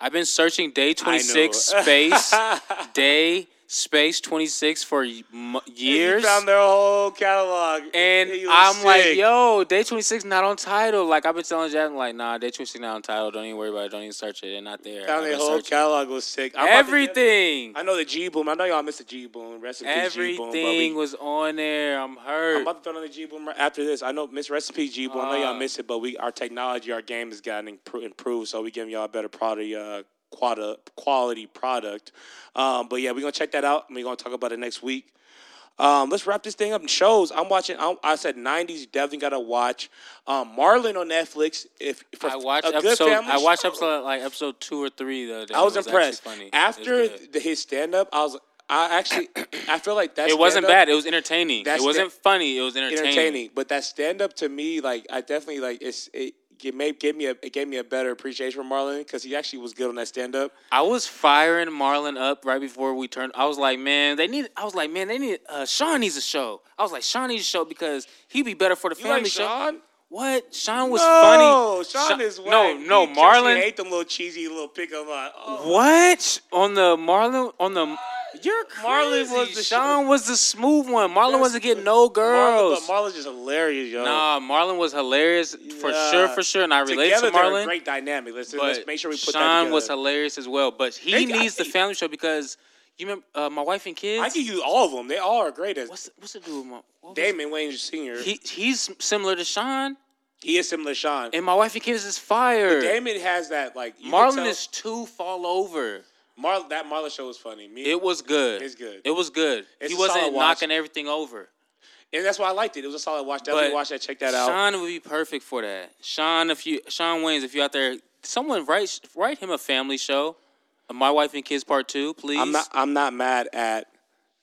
I've been searching day twenty six space [laughs] day space twenty six for y- m- years.
You found their whole catalog,
and I'm like, yo, day 26 not on Tidal. Like, I've been telling Jack, like, nah, day 26 not on Tidal. Don't even worry about it. Don't even search it. They're not there.
Found their whole catalog was sick. I'm
Everything.
I know the G Boom. I know y'all missed the G Boom. Rest in peace, G Boom.
Everything was on there. I'm hurt.
I'm about to throw on the G Boom after this. I know Miss Recipe G Boom. I know y'all
Uh.
missed it, but we our technology, our game has gotten improved, so we giving y'all a better product, uh, quality quality product. Um, but yeah, we're gonna check that out. and We're gonna talk about it next week. Um, let's wrap this thing up in shows. I'm watching. I, I said '90s. You definitely gotta watch um, Marlon on Netflix. If for
I watched episode. I watched
show.
episode like episode two or three day.
I was
actually
impressed.
was
After the, his stand up, I was. I actually, [coughs] I feel like that.
it wasn't bad. It was entertaining. It wasn't funny. It was entertaining.
entertaining. But that stand up to me, like I definitely like it's it. It made gave me a it gave me a better appreciation for Marlon because he actually was good on that stand up.
I was firing Marlon up right before we turned. I was like, man, they need. I was like, man, they need. Uh, Shawn needs a show. I was like, Shawn needs a show because he'd be better for the
You
family
like
show. What? Shawn was
no,
funny.
Shawn
Shawn-
is
no,
whack.
no.
He-
Marlon.
I hate them little cheesy little pickup line. Oh.
What on the Marlon on the? You're
Marlon
Marlon
was the
Shawn was the smooth one. Marlon
That's
wasn't getting no
Marlon,
girls.
but Marlon's just hilarious, yo.
Nah, Marlon was hilarious for
Yeah.
sure, for sure, and I relate
Together
to Marlon.
great dynamic. Let's, let's make sure we put
Shawn
that together.
was hilarious as well. But he
They
needs the family show because you remember uh, my wife and kids.
I give you all of them. They all are great as
what's what's the dude? with My,
Damon Sr. He,
He he's similar to Shawn,
is similar to Shawn.
and my wife and kids is fire.
Damon has that like
Marlon
tell-
is too fall over.
Mar- that Marlon show was funny. Me,
It was good.
It's good.
It was good.
It's
he wasn't knocking everything over.
and that's why I liked it. It was a solid watch. Definitely
But
watch that. Check that out.
Shawn would be perfect for that. Shawn, if you Shawn Wayans, if you're out there, someone write write him a family show, a My Wife and Kids Part Two, please.
I'm not. I'm not mad at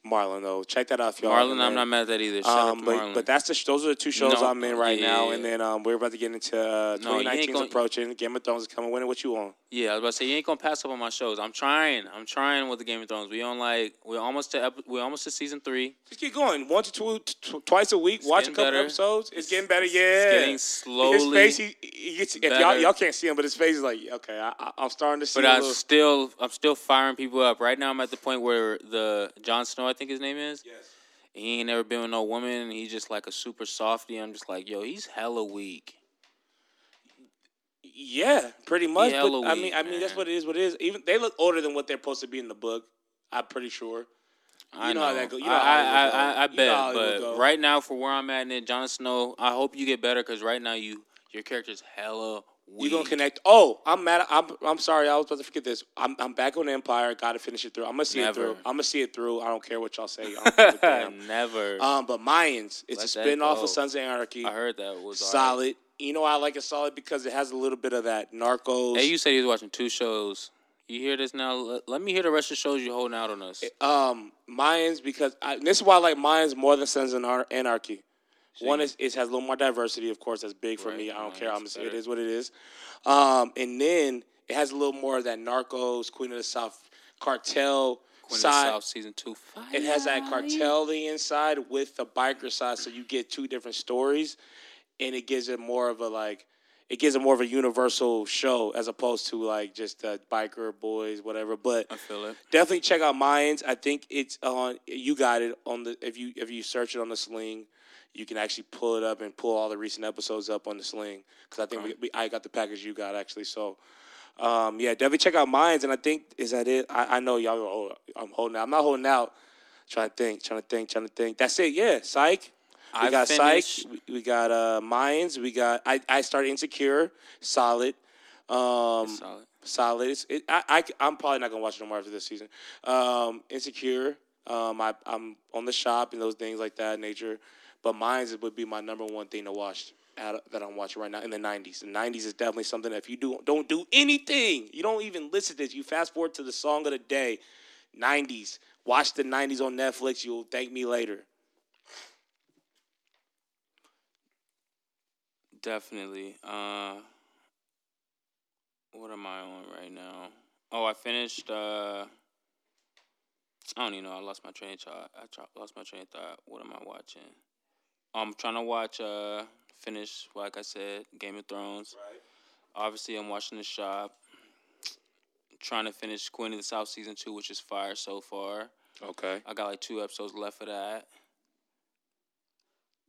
Marlon though. Check that out if y'all.
Marlon, I'm not mad at that either. Shout
Um, but
Marlon.
but that's the those are the two shows
No,
I'm in right
yeah,
now,
yeah,
and then um, we're about to get into uh,
No, you ain't
2019's
gonna-
approaching. Game of Thrones is coming. Winning what you want?
Yeah, I was about to say you ain't gonna pass up on my shows. I'm trying. I'm trying with the Game of Thrones. We on like we're almost to ep- we're almost to season three.
Just keep going. One to two, t- twice a week. Watch a couple
better.
episodes. It's getting better.
It's
Yeah,
getting
His face, he, he gets, if y'all y'all can't see him, but his face is like, okay, I, I'm starting to see.
But I
little,
still I'm still firing people up. Right now I'm at the point where the Jon Snow, I think his name is.
Yes.
He ain't never been with no woman. and He's just like a super softy. I'm just like, yo, he's hella weak.
Yeah, pretty much.
hella
but, I
weak,
mean, I mean, that's what it is. What it is. Even they look older than what they're supposed to be in the book. I'm pretty sure.
I
You know
know.
how that go- you know
I, I, I, I, I.
You know
bet. but right now, for where I'm at in it, Jon Snow, I hope you get better because right now you your character's hella
You
weak.
gonna connect? Oh, I'm mad. I'm I'm sorry. I was about to forget this. I'm I'm back on Empire. Got to finish it through. I'm gonna see
Never.
it through. I'm gonna see it through. I don't care what y'all say. I don't give a [laughs] damn.
Never.
Um, but Mayans, it's
Let
a
that
spin off of Sons of Anarchy.
I heard that was
solid. You know I like it solid because it has a little bit of that Narcos.
Hey, you said he was watching two shows. You hear this now? Let, me hear the rest of the shows you're holding out on us.
um Mayans because I, this is why I like Mayans more than Sons of Anar- One is it has a little more diversity, of course. That's big for
Right,
me. I don't
Mayans
care. I'm
is
it is what it is. Um, and then it has a little more of that Narcos, Queen of the South cartel
Queen of
side.
the South season two.
It has that cartel the inside with the biker side, so you get two different stories, and it gives it more of a like, it gives it more of a universal show as opposed to like just uh, biker boys, whatever. But
I feel it.
definitely check out Mayans. I think it's on. You got it on the if you if you search it on the Sling, you can actually pull it up and pull all the recent episodes up on the Sling because I think we, we, I got the package you got actually. So. Um, yeah, definitely check out Mayans, and I think is that it. I, I know y'all. Are, oh, I'm holding out. I'm not holding out. Trying to think. Trying to think. Trying to think. That's it. Yeah, Psych. We
I
got
finished-
Psych. We, we got uh Mayans. We got. I I started Insecure. Solid. Um,
Solid.
solid. It's, it, I, I I'm probably not gonna watch it no more after this season. Um, Insecure. Um, I I'm on the shop and those things like that nature, but Mayans would be my number one thing to watch that I'm watching right now in the 90s. The 90s is definitely something that if you do don't do anything, you don't even listen to this. You fast forward to the song of the day, 90s. Watch the 90s on Netflix. You'll thank me later.
Definitely. Uh, what am I on right now? Oh, I finished. Uh, I don't even know. I lost my train of thought. I lost my train of thought. What am I watching? I'm trying to watch. Uh, finish like I said, Game of Thrones.
Right.
Obviously, I'm watching The Shop. trying to finish Queen of the South season two, which is fire so far.
Okay.
I got like two episodes left of that.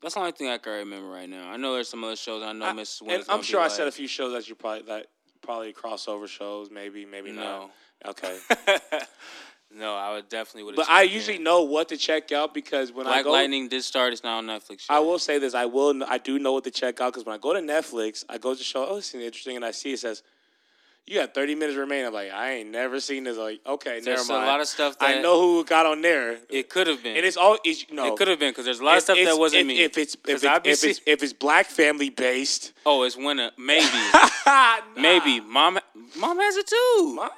That's the only thing I can remember right now. I know there's some other shows. I know
I-
Miss.
and I'm sure I said a few shows that you probably that probably crossover shows, maybe, maybe
No.
not. Okay. [laughs]
no, I would definitely would.
But I usually know what to check out because when I
Black
go,
Lightning did start. It's now on Netflix.
I will say this: I will, I do know what to check out because when I go to Netflix, I go to show, oh, this is interesting, and I see it says, you got 30 minutes remaining. I'm like, I ain't never seen this. like, okay,
There's
never mind.
a lot of stuff that
I know who got on there.
it could have been.
And It is all, it's, no.
It could have been because there's a lot of stuff that wasn't
if,
me.
If it's if it's,
I be
if, it's if it's black family based,
oh, it's winner. Maybe, [laughs]
Nah.
maybe. Mom, mom has it too.
Mine?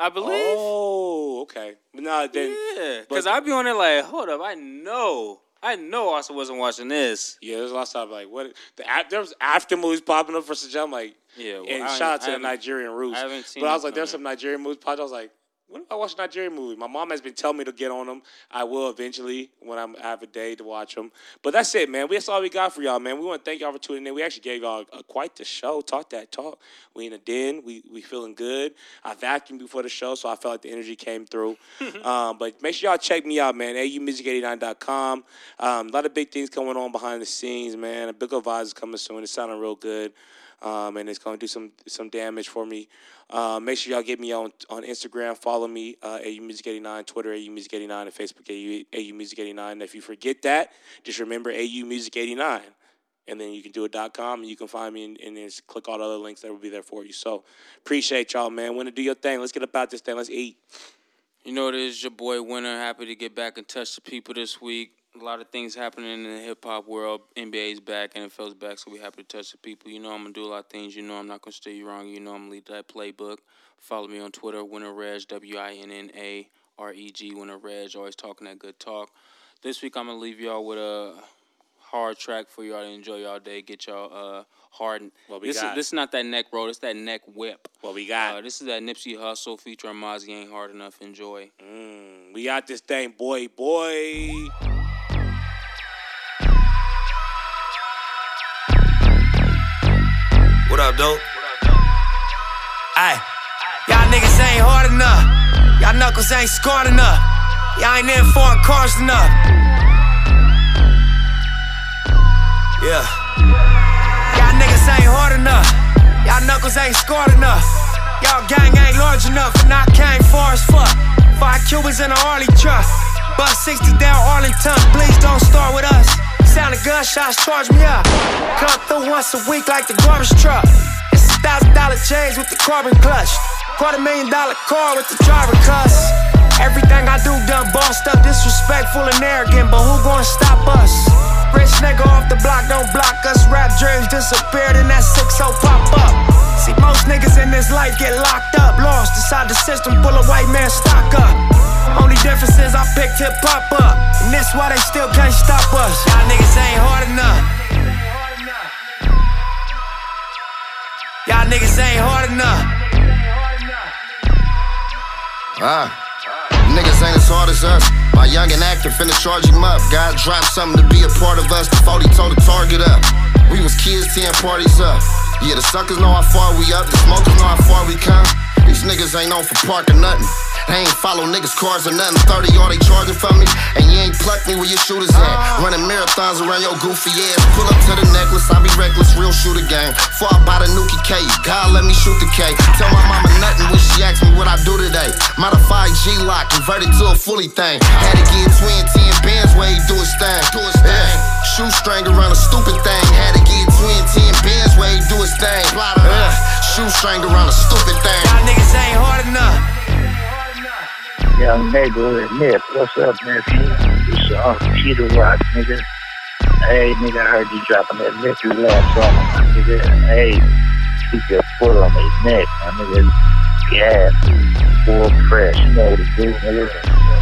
I believe.
Oh, okay. No, then
yeah, because I'd be on there like, hold up, I know, I know, I also wasn't watching this.
yeah, there's a lot of stuff like what the there was after movies popping up for Sajam. Like,
Yeah, well,
and
I
shout out to the Nigerian roots.
I haven't seen
But I was like, there's some Nigerian movies popped. I was like, when do I watch a Nigerian movie? My mom has been telling me to get on them. I will eventually when I'm, I have a day to watch them. But that's it, man. That's all we got for y'all, man. We want to thank y'all for tuning in. We actually gave y'all a, quite the show. Talk that talk. We in a den. We we feeling good. I vacuumed before the show, so I felt like the energy came through. [laughs] um, but make sure y'all check me out, man. AUmusic89.com. Um, a lot of big things going on behind the scenes, man. A big vibes is coming soon. It's sounding real good um, and it's going to do some some damage for me. Uh, make sure y'all get me on on Instagram. Follow me, uh, AU Music 89, Twitter, AU Music 89, and Facebook, AU, AU Music 89. And if you forget that, just remember AU Music 89. And then you can do it .com and you can find me and, and just click all the other links that will be there for you. So appreciate y'all, man. To do your thing. Let's get about this thing. Let's eat.
You know, it is your boy Winner. Happy to get back and touch the people this week. A lot of things happening in the hip hop world. NBA's back, NFL's back, so we happy to touch the people. You know, I'm gonna do a lot of things. You know, I'm not gonna steer you wrong. You know, I'm gonna lead that playbook. Follow me on Twitter, Winner Reg, W I N N A R-E-G, winner Reg, always talking that good talk. This week I'm gonna leave y'all with a hard track for y'all to enjoy y'all day. Get y'all uh hard.
What we
this
got?
is this is not that neck roll. It's that neck whip.
What we got?
Uh, this is that Nipsey Hussle featuring Mozzy Ain't Hard Enough. Enjoy.
Mm, we got this thing, boy, boy.
What up, dope? Aye. Ain't hard enough. Y'all knuckles ain't scored enough. Y'all ain't in foreign cars enough. Yeah. Y'all niggas ain't hard enough. Y'all knuckles ain't scored enough. Y'all gang ain't large enough, and I came far as fuck. Five Cubans in a Harley truck. Buck 60 down Arlington, please don't start with us. Sound of gunshots, charge me up. Come through once a week like the garbage truck. It's a thousand dollar chains with the carbon clutch. Quarter million dollar car with the driver cuss. Everything I do done bossed up, disrespectful and arrogant, but who gonna stop us? Rich nigga off the block, don't block us. Rap dreams disappeared and that 6 pop up. See, most niggas in this life get locked up, lost inside the system, pull a white man stock up. Only difference is I picked hip hop up, and that's why they still can't stop us. Y'all niggas ain't hard enough. Y'all niggas ain't hard enough.
Ah. Niggas ain't as hard as us. My young and actor finna charge him up. God dropped something to be a part of us before he told the target up. We was kids, 10 parties up. Yeah, the suckers know how far we up, the smokers know how far we come. These niggas ain't known for parking nothing. They ain't follow niggas' cars or nothing. 30 all they charging for me, and you ain't pluck me where your shooters at. Running marathons around your goofy ass. Pull up to the necklace, I be reckless, real shooter gang. Before I buy the Nuki K, God let me shoot the K. Tell my mama nothing when she ask me what I do today. Modified Glock, converted to a fully thing. Had to get twin 10 bands where he do his thing. Do his thing. Shoestring around a stupid thing. Had to get twin 10 bands where he do his thing. Uh, shoestring around a stupid thing.
Y'all niggas ain't hard enough.
Young neighborhood Nip, what's up, nephew? It's your Uncle Peter Rock, nigga. Hey, nigga, I heard you dropping that Nicky last my nigga. Hey, keep your foot on his neck, my nigga. Yeah, full fresh, you know what to do, nigga.